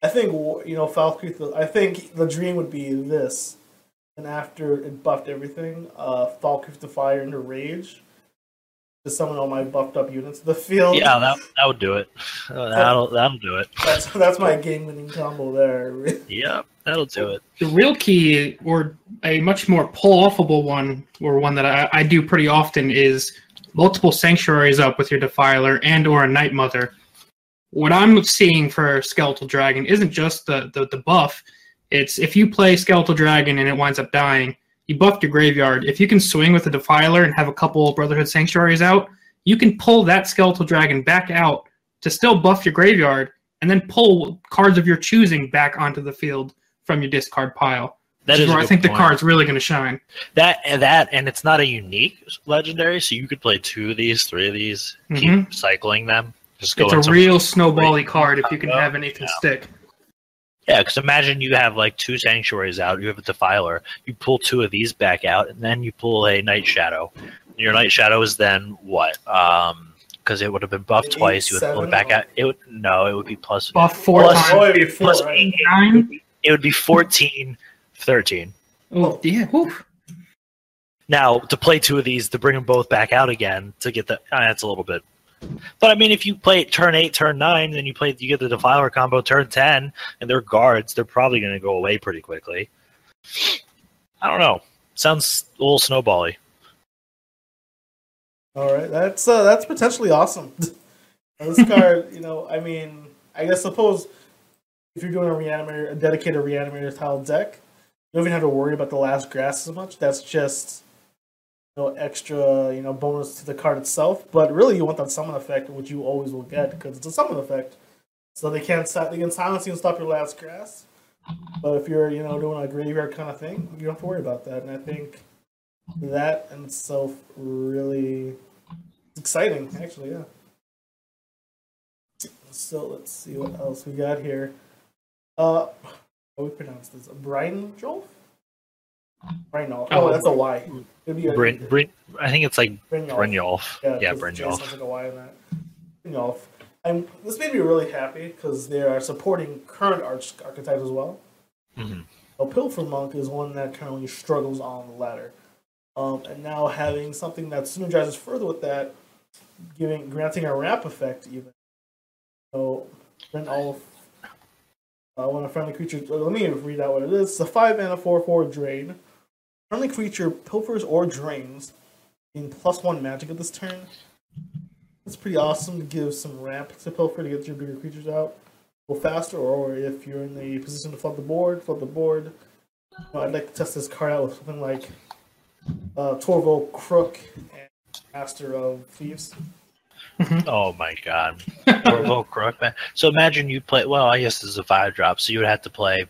Speaker 1: I think you know Falkreath. I think the dream would be this, and after it buffed everything, uh, Falkreath to fire into Rage to summon all my buffed up units to the field.
Speaker 2: Yeah, that that would do it. That'll that'll do it.
Speaker 1: that's that's my game winning combo there.
Speaker 2: Yep, that'll do it.
Speaker 3: The real key, or a much more pull offable one, or one that I, I do pretty often, is multiple sanctuaries up with your Defiler and or a Night Mother. What I'm seeing for Skeletal Dragon isn't just the, the, the buff. It's if you play Skeletal Dragon and it winds up dying, you buff your graveyard. If you can swing with a Defiler and have a couple Brotherhood Sanctuaries out, you can pull that Skeletal Dragon back out to still buff your graveyard and then pull cards of your choosing back onto the field from your discard pile.
Speaker 2: That
Speaker 3: Which
Speaker 2: is
Speaker 3: is
Speaker 2: a
Speaker 3: where I
Speaker 2: good
Speaker 3: think the card's really going to shine.
Speaker 2: That and that, and it's not a unique legendary, so you could play two of these, three of these, keep cycling them. Just go.
Speaker 3: It's a real snowbally card if you can have anything
Speaker 2: Yeah.
Speaker 3: stick.
Speaker 2: Yeah, because imagine you have like two sanctuaries out, you have a defiler, you pull two of these back out, and then you pull a night shadow. Your night shadow is then what? Um, because it would have been buffed
Speaker 1: Eight,
Speaker 2: twice. You would pull it back out. It would no, it would be plus.
Speaker 3: Buff four
Speaker 2: Plus-
Speaker 3: times.
Speaker 1: Oh, it'd be four,
Speaker 2: plus
Speaker 1: right?
Speaker 2: eight.
Speaker 3: Nine.
Speaker 2: It would be 14, 13.
Speaker 3: Oh, yeah. Whew.
Speaker 2: Now to play two of these to bring them both back out again to get the uh, that's a little bit. But I mean, if you play it turn eight, turn nine, then you play you get the defiler combo turn ten, and they're guards, they're probably going to go away pretty quickly. I don't know. Sounds a little snowbally.
Speaker 1: All right, that's uh, that's potentially awesome. This card, you know, I mean, I guess suppose if you're doing a reanimator, a dedicated reanimator tile deck, you don't even have to worry about the last gasp as much. That's just you know extra, you know, bonus to the card itself. But really, you want that summon effect, which you always will get because it's a summon effect. So they can't they can silence you and stop your last gasp. But if you're you know doing a graveyard kind of thing, you don't have to worry about that. And I think that in itself really exciting, actually, yeah. So let's see what else we got here. Uh, how we pronounce this? Brian Jolf? Brian Oh,
Speaker 3: Oh.
Speaker 1: that's a Y. It'd be a,
Speaker 2: I think it's like
Speaker 1: Brynjolf.
Speaker 2: Brynjolf.
Speaker 1: Yeah,
Speaker 2: Yeah, Brynjolf.
Speaker 1: sounds like a Y in that. Brynjolf. And this made me really happy because they are supporting current arch archetypes as well.
Speaker 2: Mhm.
Speaker 1: A Pilfer Monk is one that currently struggles on the ladder. Um, and now having something that synergizes further with that, giving granting a ramp effect even. So then all uh, when a friendly creature let me read out what it is. It's a five mana four four drain. Friendly creature pilfers or drains in plus one magic at this turn. It's pretty awesome to give some ramp to pilfer to get your bigger creatures out. Go faster, or if you're in the position to flood the board, flood the board. Know, I'd like to test this card out with something like uh, Torval Crook and Master of Thieves.
Speaker 2: Oh my god. Orville Crook, man. So imagine you play. Well, I guess this is a five drop, so you would have to play.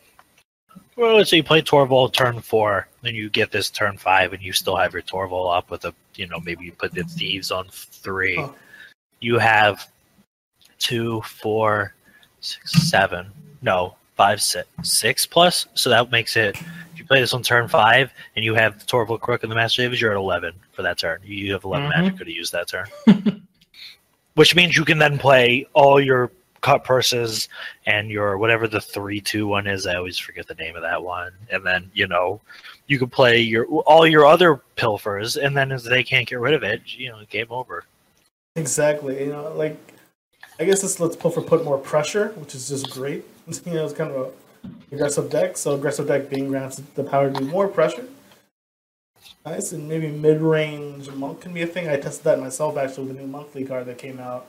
Speaker 2: Well, let's say you play Torval turn four, then you get this turn five, and you still have your Torval up with a, you know, maybe you put the thieves on three.
Speaker 1: Huh.
Speaker 2: You have two, four, six, seven, no, five, six, six plus. So that makes it. If you play this on turn five, and you have Torval Crook and the Master Davis, you're at eleven for that turn. You have 11
Speaker 3: Mhm.
Speaker 2: magic to use that turn which means you can then play all your cut purses and your whatever the three two one is. I always forget the name of that one. And then you know you can play your all your other pilfers, and then if they can't get rid of it, you know, game over.
Speaker 1: Exactly. You know, like I guess this lets Pilfer put more pressure, which is just great. you know, it's kind of a aggressive deck. So aggressive deck being granted the power to do more pressure. Nice, and maybe mid-range monk can be a thing. I tested that myself actually with the new monthly card that came out.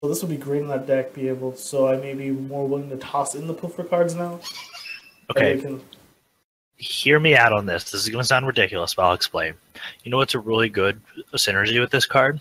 Speaker 1: So this would be great in that deck. Be able, so I may be more willing to toss in the Pilfer cards now.
Speaker 2: Okay,
Speaker 1: we can-
Speaker 2: hear me out on this. This is going to sound ridiculous, but I'll explain. You know what's a really good synergy with this card?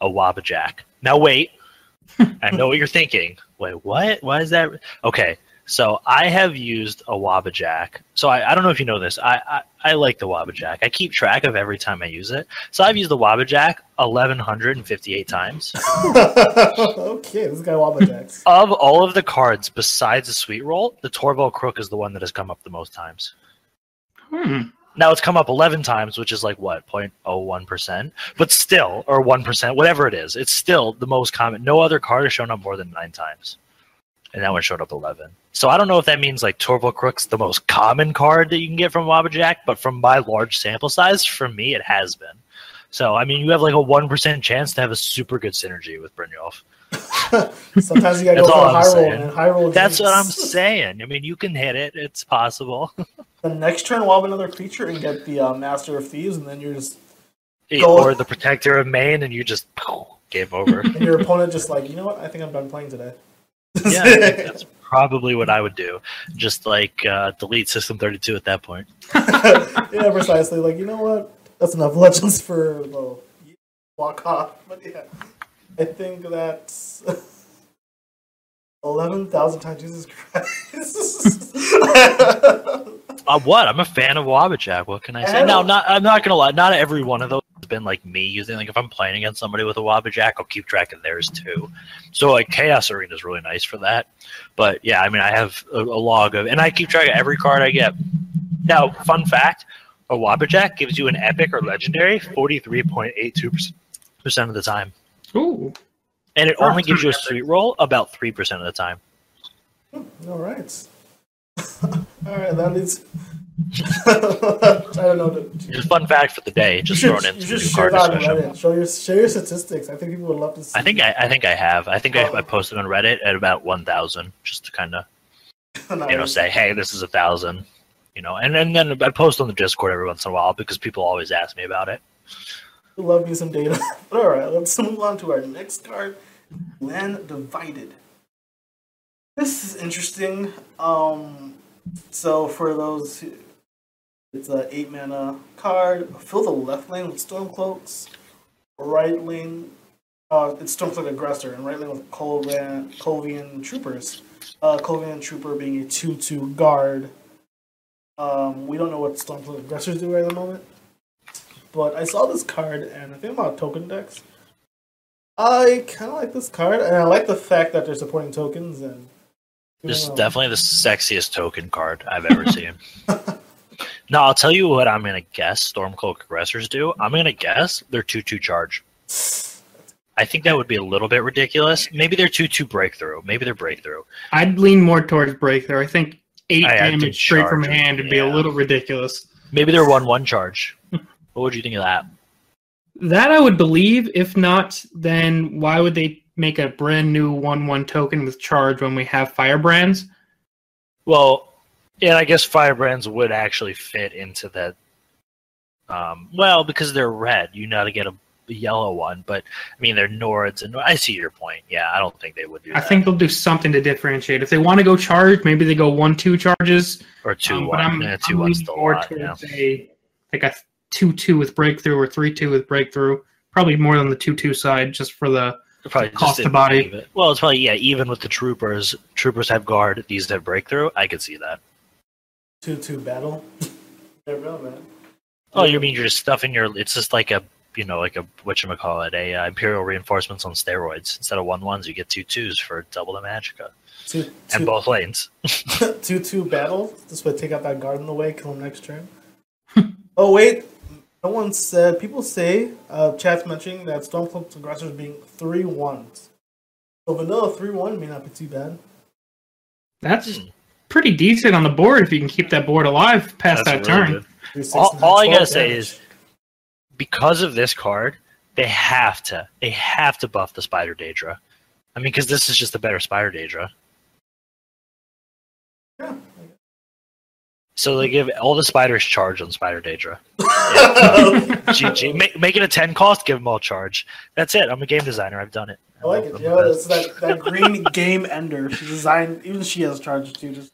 Speaker 2: A Wabbajack. Now wait, I know what you're thinking. Wait, what? Why is that? Okay, so I have used a Wabbajack. So I, I don't know if you know this. I, I I like the Wabbajack. I keep track of every time I use it. So I've used the Wabbajack 1158 times.
Speaker 1: okay, this guy Wabbajacks.
Speaker 2: of all of the cards besides the Sweet Roll, the Torval Crook is the one that has come up the most times.
Speaker 3: Hmm.
Speaker 2: Now it's come up 11 times, which is like what, 0.01%? But still, or 1%, whatever it is, it's still the most common. No other card has shown up more than nine times. And that one showed up 11. So I don't know if that means like Torval Crook's the most common card that you can get from Wabbajack, but from my large sample size, for me, it has been. So, I mean, you have like a 1% chance to have a super good synergy with Brynjolf.
Speaker 1: Sometimes you gotta go for high roll, and high roll.
Speaker 2: That's what I'm saying. I mean, you can hit it, it's possible.
Speaker 1: The next turn, we'll have another creature and get the uh, Master of Thieves, and then you're just Go-
Speaker 2: or the Protector of Maine, and you just game over.
Speaker 1: and your opponent just like, you know what? I think I'm done playing today.
Speaker 2: yeah, that's probably what I would do. Just like uh, delete System 32 at that point.
Speaker 1: yeah, precisely. Like, you know what? That's enough legends for well, walk off. But yeah, I think that's eleven thousand times. Jesus Christ!
Speaker 2: Uh, what? I'm a fan of Wabbajack. What can I say?
Speaker 1: I
Speaker 2: No,
Speaker 1: don't-
Speaker 2: I'm not gonna lie. Not every one of those has been like me using. Like if I'm playing against somebody with a Wabbajack, I'll keep track of theirs too. So like Chaos Arena is really nice for that. But yeah, I mean, I have a, a log of, and I keep track of every card I get. Now, fun fact: a Wabbajack gives you an epic or legendary 43.82 percent of the time,
Speaker 3: Ooh.
Speaker 2: and it only gives you a
Speaker 3: epic.
Speaker 2: sweet roll about three percent of the time.
Speaker 1: All right. All right, that leads. I don't know.
Speaker 2: Just fun fact for the day,
Speaker 1: you
Speaker 2: just
Speaker 1: should,
Speaker 2: thrown
Speaker 1: you
Speaker 2: into
Speaker 1: should
Speaker 2: the new
Speaker 1: share
Speaker 2: card
Speaker 1: that on
Speaker 2: discussion.
Speaker 1: Reddit. Show your share your statistics. I think people would love to see.
Speaker 2: I think I, I think I have. I think I,
Speaker 1: Oh.
Speaker 2: I posted on Reddit at about one thousand, just to kind of you know say, hey, this is a thousand, you know, and, and then I post on the Discord every once in a while because people always ask me about it.
Speaker 1: Love me some data. All right, let's move on to our next card, Land Divided. This is interesting. Um, so for those, who, it's an eight mana card. Fill the left lane with Stormcloaks, right lane. Uh, it's Stormcloak Aggressor, and right lane with Colvan, Colovian Troopers. Uh, Colovian Trooper being a two-two guard. Um, we don't know what Stormcloak Aggressors do right at the moment but I saw this card and I think about token decks. I kind of like this card, and I like the fact that they're supporting tokens. And
Speaker 2: This is definitely the sexiest token card I've ever seen. no, I'll tell you what I'm gonna guess. Stormcloak aggressors do. I'm gonna guess they're two two charge. I think that would be a little bit ridiculous. Maybe they're two two breakthrough. Maybe they're breakthrough.
Speaker 3: I'd lean more towards breakthrough. I think eight
Speaker 2: I-
Speaker 3: damage straight from hand would be a little ridiculous.
Speaker 2: Maybe they're one one charge. what would you think of that?
Speaker 3: That I would believe. If not, then why would they make a brand new one-one token with charge when we have firebrands?
Speaker 2: Well, yeah, I guess firebrands would actually fit into that. Um, well, because they're red, you know to get a, yellow one. But I mean, they're Nords, and I see your point. Yeah, I don't think they would do
Speaker 3: I
Speaker 2: that.
Speaker 3: think they'll do something to differentiate. If they want to go charge, maybe they go one-two charges.
Speaker 2: or two
Speaker 3: um, but
Speaker 2: one.
Speaker 3: I'm,
Speaker 2: yeah,
Speaker 3: I'm
Speaker 2: two one's
Speaker 3: leaning
Speaker 2: still a
Speaker 3: more
Speaker 2: lot. Yeah.
Speaker 3: a like a two-two with breakthrough or three-two with breakthrough. Probably more than the two-two side, just for the
Speaker 2: Probably
Speaker 3: cost
Speaker 2: just
Speaker 3: to body.
Speaker 2: even. Well, it's probably yeah. Even with the troopers, troopers have guard. These have breakthrough. I could see that.
Speaker 1: two-two battle. Never know, man.
Speaker 2: Oh, you mean you're just stuffing your? It's just like a you know like a what you call it a uh, imperial reinforcements on steroids. Instead of one ones, you get two twos for double the magicka
Speaker 1: two,
Speaker 2: and
Speaker 1: two,
Speaker 2: both lanes.
Speaker 1: two, two battle. This way, take out that guard in the way, kill him next turn. oh wait, no one said. People say, uh, chat's mentioning that Stormcloak's aggressors being three ones. So vanilla three one may not be too bad.
Speaker 3: That's pretty decent on the board if you can keep that board alive past
Speaker 2: That's
Speaker 3: that
Speaker 2: really
Speaker 3: turn.
Speaker 2: good. All- all I gotta say is- because of this card, they have to they have to buff the Spider Daedra. I mean, because this is just a better Spider Daedra.
Speaker 1: Yeah.
Speaker 2: So they give all the spiders charge on Spider Daedra. GG. Make, make it a 10 cost, give them all charge. That's it. I'm a game designer. I've done it.
Speaker 1: I like it. Yeah, it's that, that green game ender. She designed, even she has charges too. Just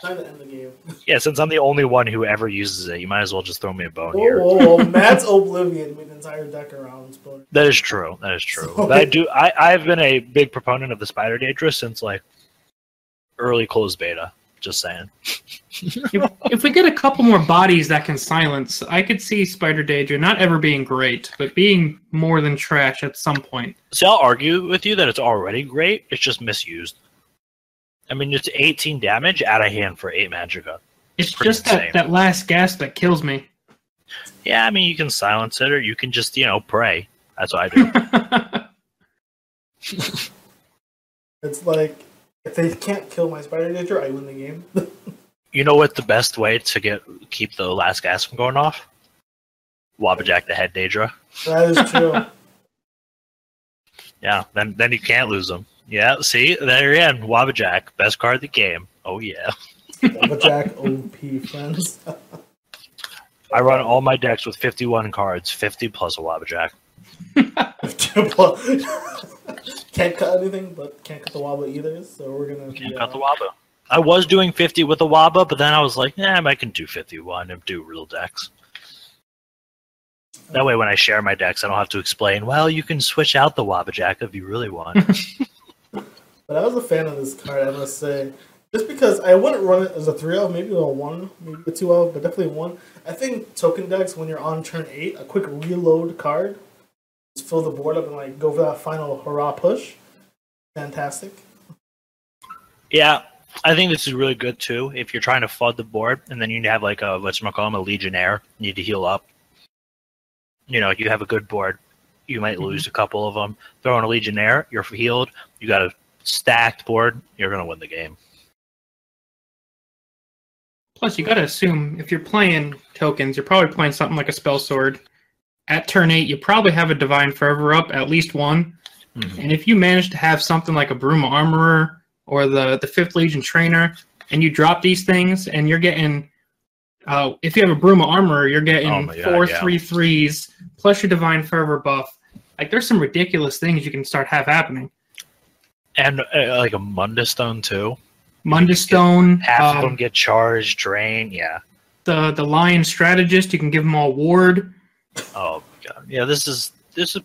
Speaker 1: trying to end the game.
Speaker 2: Yeah, since I'm the only one who ever uses it, you might as well just throw me a bone
Speaker 1: Whoa,
Speaker 2: here.
Speaker 1: whoa, whoa. Matt's Oblivion with entire deck around. But
Speaker 2: That is true. That is true.
Speaker 1: So-
Speaker 2: But I do. I I've been a big proponent of the Spider Daedra since like early closed beta. Just saying.
Speaker 3: if, if we get a couple more bodies that can silence, I could see Spider Daedra not ever being great, but being more than trash at some point.
Speaker 2: See, I'll argue with you that it's already great. It's just misused. I mean, it's 18 damage out of hand for eight Magicka.
Speaker 3: It's
Speaker 2: Pretty
Speaker 3: just
Speaker 2: insane.
Speaker 3: that, that last gasp that kills me.
Speaker 2: Yeah, I mean, you can silence it, or you can just you know pray. That's what I do.
Speaker 1: it's like if they can't kill my Spider Daedra, I win the game.
Speaker 2: you know what? The best way to get keep the last gasp from going off? Wabbajack the head Daedra.
Speaker 1: that is true.
Speaker 2: Yeah, then then you can't lose them. Yeah, see, there you're in. Wabbajack, best card of the game. Oh yeah.
Speaker 1: Jack OP friends.
Speaker 2: I run all my decks with 51 cards, 50 plus a Wabbajack.
Speaker 1: can't cut anything, but can't cut the Waba either. So we're gonna
Speaker 2: Can't
Speaker 1: be,
Speaker 2: cut the Waba. I was doing 50 with the Waba, but then I was like, yeah, I can do 51 and do real decks. That way, when I share my decks, I don't have to explain, well, you can switch out the Wabbajack if you really want.
Speaker 1: But I was a fan of this card, I must say. Just because I wouldn't run it as a 3 L, maybe a 1, maybe a 2 L, but definitely 1. I think token decks, when you're on turn 8, a quick reload card, just fill the board up and like go for that final hurrah push. Fantastic.
Speaker 2: Yeah, I think this is really good too. If you're trying to flood the board, and then you have like a let's call him a legionnaire, need to heal up. You know, you have a good board. You might
Speaker 3: Mm-hmm.
Speaker 2: lose a couple of them. Throw in a legionnaire, you're healed. You got a stacked board. You're gonna win the game.
Speaker 3: Plus, you got to assume if you're playing tokens, you're probably playing something like a spell sword. At turn eight, you probably have a divine fervor up, at least one.
Speaker 2: Mhm.
Speaker 3: And if you manage to have something like a Bruma Armorer or the the Fifth Legion Trainer, and you drop these things, and you're getting, uh, if you have a Bruma Armorer, you're getting
Speaker 2: Oh God,
Speaker 3: four
Speaker 2: yeah.
Speaker 3: three threes plus your divine fervor buff. Like, there's some ridiculous things you can start have happening.
Speaker 2: And uh, like a Mundus Stone too.
Speaker 3: Mundus Stone,
Speaker 2: Half of
Speaker 3: um,
Speaker 2: them get charged, drain. Yeah.
Speaker 3: the the Lion Strategist, you can give them all ward.
Speaker 2: Oh my god. Yeah, this is this is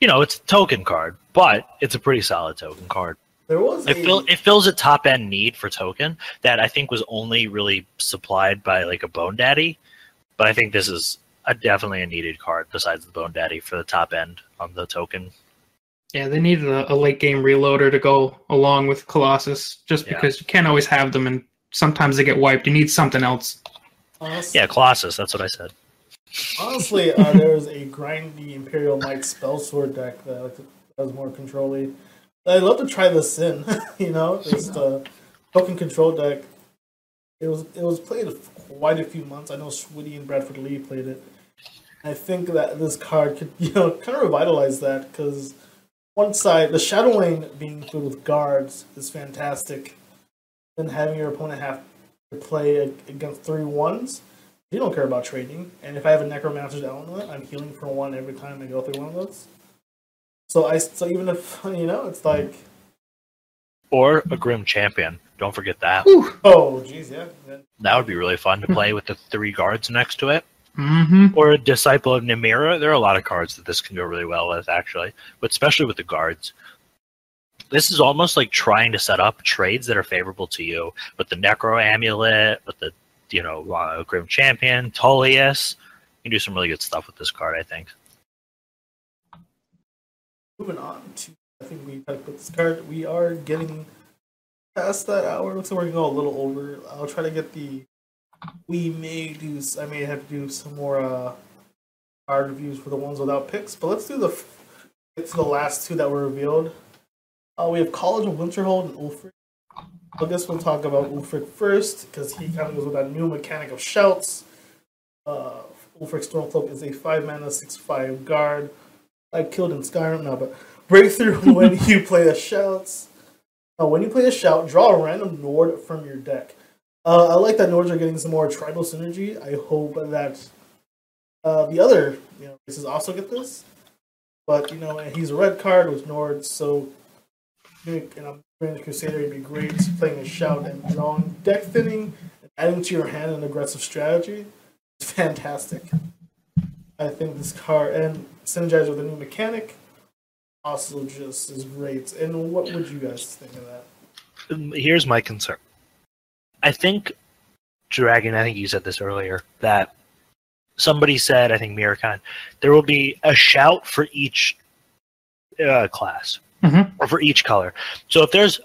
Speaker 2: you know, it's a token card, but it's a pretty solid token card.
Speaker 1: There was
Speaker 2: It,
Speaker 1: a,
Speaker 2: fill, it fills a top end need for token that I think was only really supplied by like a Bone Daddy, but I think this is a, definitely a needed card besides the Bone Daddy for the top end on the token.
Speaker 3: Yeah, they needed a, a late game reloader to go along with Colossus, just
Speaker 2: Yeah.
Speaker 3: because you can't always have them, and sometimes they get wiped. You need something else.
Speaker 1: honestly,
Speaker 2: Yeah, Colossus. That's what I said.
Speaker 1: Honestly uh, there's a grindy Imperial Might spell sword deck that does more controlly. I'd love to try this in, you know, just uh, token control deck. It was it was played quite a few months. I know Switty and Bradford Lee played it. I think that this card could, you know, kind of revitalize that because one side, the Shadow Lane being filled with guards is fantastic. Then having your opponent have to play against three ones, you don't care about trading. And if I have a Necromancer's Amulet, I'm healing for one every time I go through one of those. So I, so even if you know, it's like,
Speaker 2: Or a Grim Champion. Don't forget that.
Speaker 3: Whew.
Speaker 1: oh, jeez, yeah, yeah.
Speaker 2: That would be really fun to play with the three guards next to it.
Speaker 3: Mm-hmm.
Speaker 2: Or a Disciple of Namira. There are a lot of cards that this can go really well with, actually, but especially with the guards. This is almost like trying to set up trades that are favorable to you with the Necro Amulet, with the you know uh, Grim Champion, Tullius. You can do some really good stuff with this card, I think.
Speaker 1: Moving on to, I think we of put this card. We are getting past that hour. Looks like we're gonna go a little over. I'll try to get the. We may do. I may have to do some more uh, card reviews for the ones without picks, but let's do the. to the last two that were revealed. Uh, we have College of Winterhold and Ulfric. I guess we'll talk about Ulfric first because he kind of goes with that new mechanic of shouts. Uh, Ulfric Stormcloak is a five mana, six five guard. I killed in Skyrim now, but breakthrough when you play a shouts. Uh, when you play a shout, draw a random Nord from your deck. Uh, I like that Nords are getting some more tribal synergy. I hope that uh, the other you know races also get this. But you know, he's a red card with Nords, so you know, Grand Crusader would be great playing a shout and drawing deck thinning and adding to your hand an aggressive strategy. It's fantastic. I think this card and synergize with a new mechanic also just is great. And what would you guys think of that?
Speaker 2: Um, Here's my concern. I think Dragon. I think you said this earlier that somebody said. I think Miracon. There will be a shout for each uh, class
Speaker 3: Mhm.
Speaker 2: or for each color. So if there's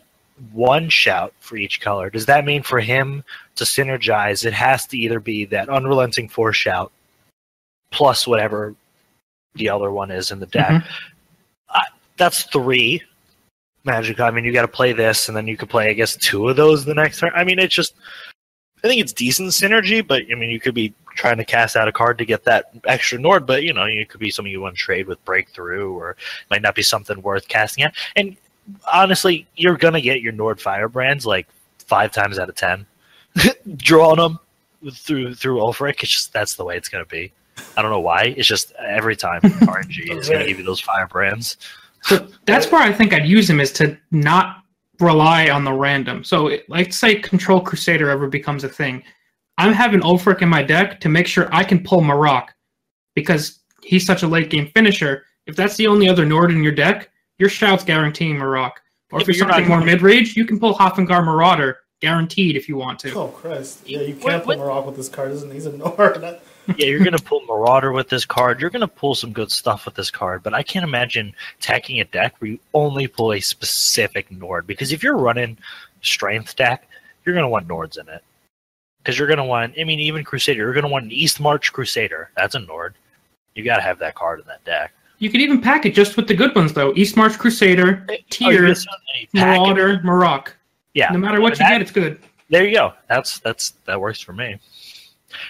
Speaker 2: one shout for each color, does that mean for him to synergize, it has to either be that unrelenting force shout plus whatever the other one is in the deck. I, that's three magic. I mean, you got to play this, and then you could play, I guess, two of those the next turn. I mean, it's just, I think it's decent synergy, but I mean, you could be trying to cast out a card to get that extra Nord, but you know, it could be something you want to trade with Breakthrough, or it might not be something worth casting out. And honestly, you're gonna get your Nord Firebrands like five times out of ten, drawing them through through Ulfric. It's just that's the way it's gonna be. I don't know why. It's just every time RNG is gonna give you those Firebrands.
Speaker 3: So that's where I think I'd use him is to not rely on the random. So, it- like, say Control Crusader ever becomes a thing, I'm having Ulfric in my deck to make sure I can pull Marok because he's such a late game finisher. If that's the only other Nord in your deck, your shout's guaranteeing Marok Or
Speaker 2: Yeah,
Speaker 3: if you're
Speaker 2: you're
Speaker 3: something more mid range, you can pull Haafingar Marauder, guaranteed if you want to.
Speaker 1: Oh Christ! Yeah, you can't put
Speaker 2: what-
Speaker 1: Morocco with this card, isn't he? He's a Nord.
Speaker 2: yeah, you're gonna pull Marauder with this card. You're gonna pull some good stuff with this card, but I can't imagine tacking a deck where you only pull a specific Nord. Because if you're running Strength deck, you're gonna want Nords in it. Because you're gonna want, I mean, even Crusader, you're gonna want an East March Crusader. That's a Nord. You gotta have that card in that deck.
Speaker 3: You could even pack it just with the good ones though. East March Crusader,
Speaker 2: Oh, you
Speaker 3: Tier,
Speaker 2: just want a pack of-
Speaker 3: Marauder, Maroc.
Speaker 2: Yeah.
Speaker 3: No matter what you
Speaker 2: that-
Speaker 3: get, it's good.
Speaker 2: There you go. That's that's that works for me.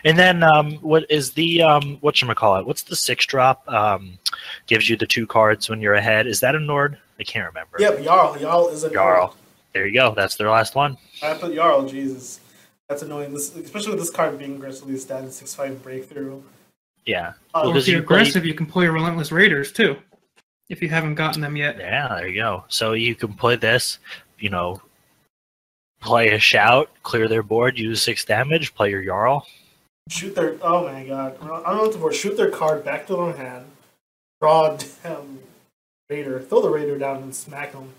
Speaker 2: And then um, what is the um, what call it? What's the six drop? Um, gives you the two cards when you're ahead. Is that a Nord? I can't remember.
Speaker 1: Yep, Jarl. Jarl is a Nord.
Speaker 2: Jarl. There you go. That's their last one.
Speaker 1: I put Jarl. Jesus, that's annoying. This, especially with this card being aggressively stated six five breakthrough.
Speaker 2: Yeah.
Speaker 1: Uh,
Speaker 2: Well,
Speaker 3: Or if you're
Speaker 2: you play-
Speaker 3: aggressive, you can play your Relentless Raiders too. If you haven't gotten them yet.
Speaker 2: Yeah. There you go. So you can play this. You know, play a shout, clear their board, use six damage, play your Jarl.
Speaker 1: shoot their. Oh my god! I don't know what the word. Shoot their card back to their hand. Draw a damn raider. Throw the raider down and smack them.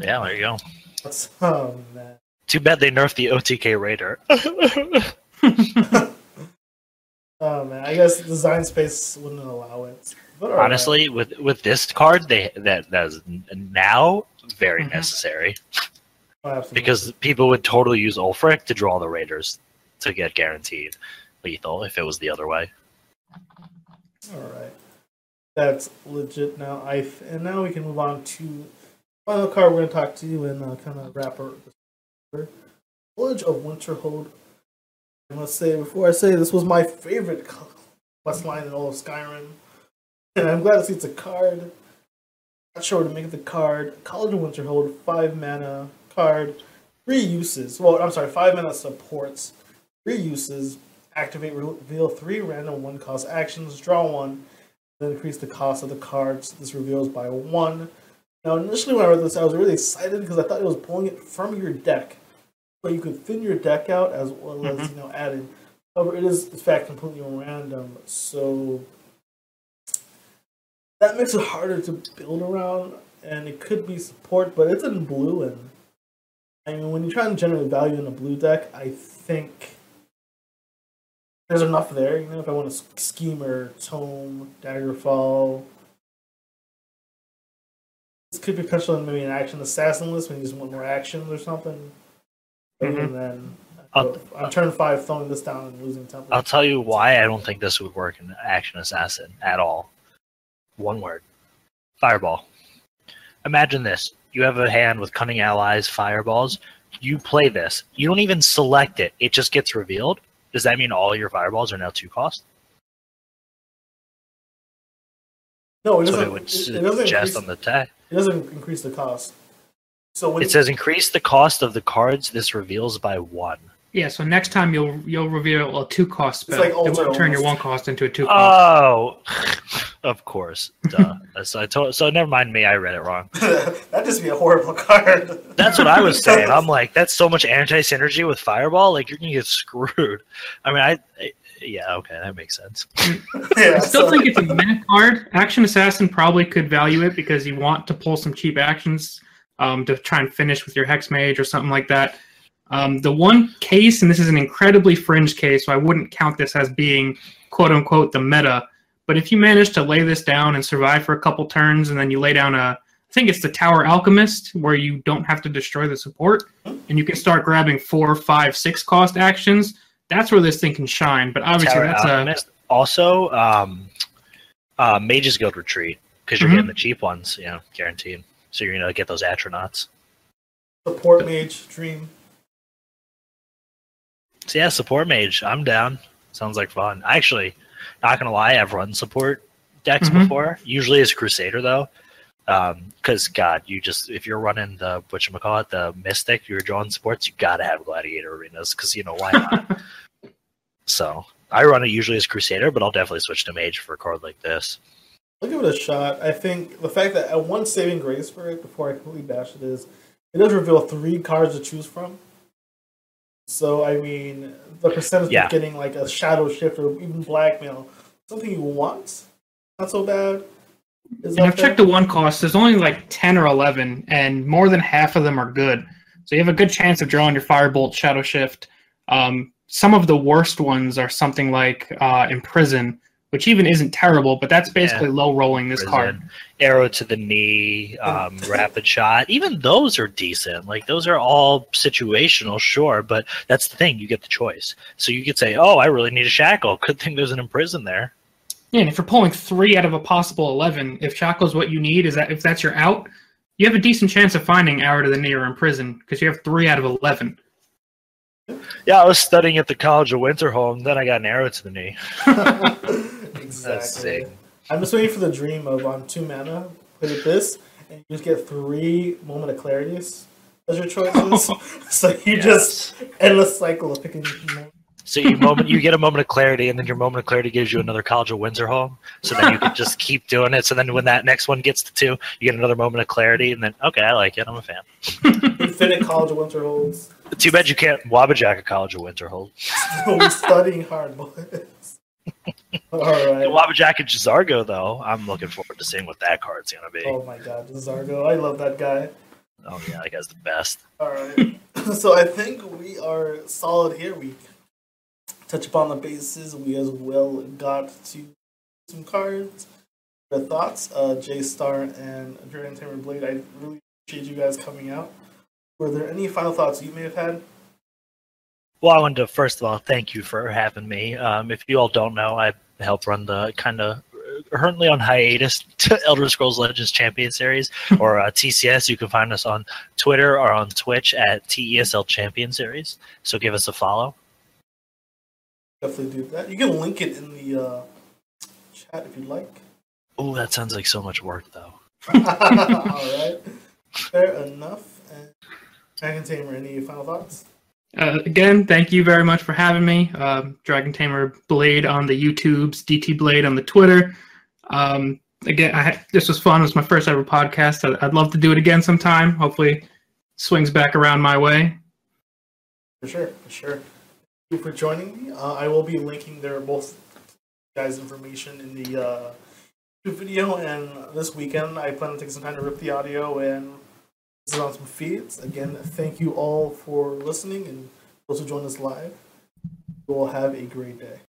Speaker 2: Yeah. There you go.
Speaker 1: That's oh man.
Speaker 2: Too bad they nerfed the OTK Raider.
Speaker 1: Oh man. I guess design space wouldn't allow it. But alright.
Speaker 2: Honestly, with with this card, they that that is now very
Speaker 3: Mhm.
Speaker 2: necessary
Speaker 1: Oh,
Speaker 2: because people would totally use Ulfric to draw the Raiders to get guaranteed lethal if it was the other way.
Speaker 1: All right, that's legit now. I and now we can move on to final card. We're going to talk to you and uh, kind of wrap up. College of Winterhold. I must say before I say this was my favorite quest line in all of Skyrim, and I'm glad to see it's a card. Not sure to make the card. College of Winterhold, five mana card, three uses. Well, I'm sorry, five mana supports, three uses. Activate, reveal three random one cost actions, draw one, then increase the cost of the cards. This reveals by one. Now, initially when I read this, I was really excited because I thought it was pulling it from your deck, but you could thin your deck out as well as mm-hmm. you know add in. However, it is in fact completely random, so that makes it harder to build around. And it could be support, but it's in blue, and I mean when you try and generate value in a blue deck, I think there's enough there. You know, if I want a schemer, tome, daggerfall. This could be potentially maybe an action assassin list when you just want more actions or something.
Speaker 3: Mhm.
Speaker 1: And then
Speaker 2: I'll-
Speaker 1: on turn five, throwing this down and losing tempo.
Speaker 2: I'll tell you why I don't think this would work in Action Assassin at all. One word: Fireball. Imagine this: you have a hand with cunning allies, fireballs. You play this. You don't even select it; it just gets revealed. Does that mean all your fireballs are now two cost?
Speaker 1: no, it doesn't.
Speaker 2: it,
Speaker 1: it doesn't increase,
Speaker 2: on the tag.
Speaker 1: it doesn't increase the cost. So when
Speaker 2: It says increase the cost of the cards this reveals by one.
Speaker 3: Yeah, so next time you'll you'll reveal a two cost spell.
Speaker 1: like
Speaker 3: it won't turn your one cost into a two cost.
Speaker 2: Oh, of course. Duh. so I told. So never mind me. I read it wrong.
Speaker 1: that'd just be a horrible card.
Speaker 2: That's what I was saying. I'm like, that's so much anti synergy with Fireball. Like you're gonna get screwed. I mean, I, I yeah, okay, that makes sense.
Speaker 1: yeah,
Speaker 3: I still
Speaker 1: so-
Speaker 3: think it's a minute card. Action Assassin probably could value it because you want to pull some cheap actions um, to try and finish with your Hex Mage or something like that. Um, the one case, and this is an incredibly fringe case, so I wouldn't count this as being quote unquote the meta. But if you manage to lay this down and survive for a couple turns, and then you lay down a, I think it's the Tower Alchemist, where you don't have to destroy the support, and you can start grabbing four, five, six cost actions. That's where this thing can shine. But obviously,
Speaker 2: Tower
Speaker 3: that's a
Speaker 2: Also, um, uh, Mage's Guild Retreat because you're
Speaker 3: Mhm.
Speaker 2: getting the cheap ones, you know, guaranteed. So you're gonna get those astronauts.
Speaker 1: support mage dream.
Speaker 2: So yeah, support mage. I'm down. Sounds like fun. Actually, not gonna lie, I've run support decks
Speaker 3: Mhm.
Speaker 2: before. Usually as Crusader though. Because God, you just if you're running the what you call it, the Mystic, you're drawing sports, you gotta have Gladiator arenas because you know why not. so I run it usually as Crusader, but I'll definitely switch to Mage for a card like this.
Speaker 1: I'll give it a shot. I think the fact that uh, one saving grace for it before I completely bash it is it does reveal three cards to choose from. So I mean, the percentage
Speaker 2: Yeah.
Speaker 1: of getting like a shadow shift or even blackmail, something you want, not so bad. Is
Speaker 3: And
Speaker 1: that
Speaker 3: I've checked the one cost. There's only like ten or eleven, and more than half of them are good. So you have a good chance of drawing your Firebolt, Shadow Shift. Um, some of the worst ones are something like uh, Imprison, which even isn't terrible, but that's basically low rolling this card.
Speaker 2: Arrow to the knee, um, rapid shot. Even those are decent. Like those are all situational, sure, but that's the thing. You get the choice. So you could say, "Oh, I really need a shackle." Good thing there's an imprison there.
Speaker 3: Yeah, and if you're pulling three out of a possible eleven, if Shackle's what you need, is that if that's your out, you have a decent chance of finding Arrow to the Knee or Imprison because you have three out of eleven.
Speaker 2: Yeah, I was studying at the College of Winterhold. Then I got an arrow to the knee.
Speaker 1: exactly.
Speaker 2: sick.
Speaker 1: I'm just waiting for the dream of on two mana, put it this, and you just get three moment of clarities as your choices. so you just endless cycle of picking. moment.
Speaker 2: So you moment you get a moment of clarity, and then your moment of clarity gives you another College of Windsor home. So then you can just keep doing it. So then when that next one gets to two, you get another moment of clarity, and then okay, I like it. I'm a fan.
Speaker 1: Infinite College of Winter holds.
Speaker 2: Too bad you can't Wabbajack a College of Winter hold.
Speaker 1: We're studying hard, boys. All right.
Speaker 2: Wabbajack and J'zargo, though, I'm looking forward to seeing what that card's gonna be.
Speaker 1: Oh my God, Zargo! I love that guy.
Speaker 2: Oh yeah, that guy's the best.
Speaker 1: All right. so I think we are solid here. We touch upon the bases. We as well got to some cards. Your thoughts, uh, J Star and Dragon Tamer Blayde. I really appreciate you guys coming out. Were there any final thoughts you may have had?
Speaker 2: Well, I wanted to first of all thank you for having me. Um, if you all don't know, I help run the kind of currently on hiatus to Elder Scrolls Legends Champion Series or uh, TCS. You can find us on Twitter or on Twitch at TESL Champion Series. So give us a follow.
Speaker 1: Definitely do that. You can link it in the uh, chat if you'd like.
Speaker 2: Oh, that sounds like so much work, though.
Speaker 1: All right. Fair enough. And Dragon Tamer, any final thoughts?
Speaker 3: Uh, again, thank you very much for having me. Um, Dragon Tamer Blayde on the YouTubes, DT Blayde on the Twitter. Um, again, I, this was fun. It was my first ever podcast. I, I'd love to do it again sometime. Hopefully, swings back around my way.
Speaker 1: For sure, for sure. Thank you for joining me. Uh, I will be linking their both guys' information in the uh, video, and this weekend I plan on taking some time to rip the audio and on some feeds. Again, thank you all for listening, and those who joined us live. You all have a great day.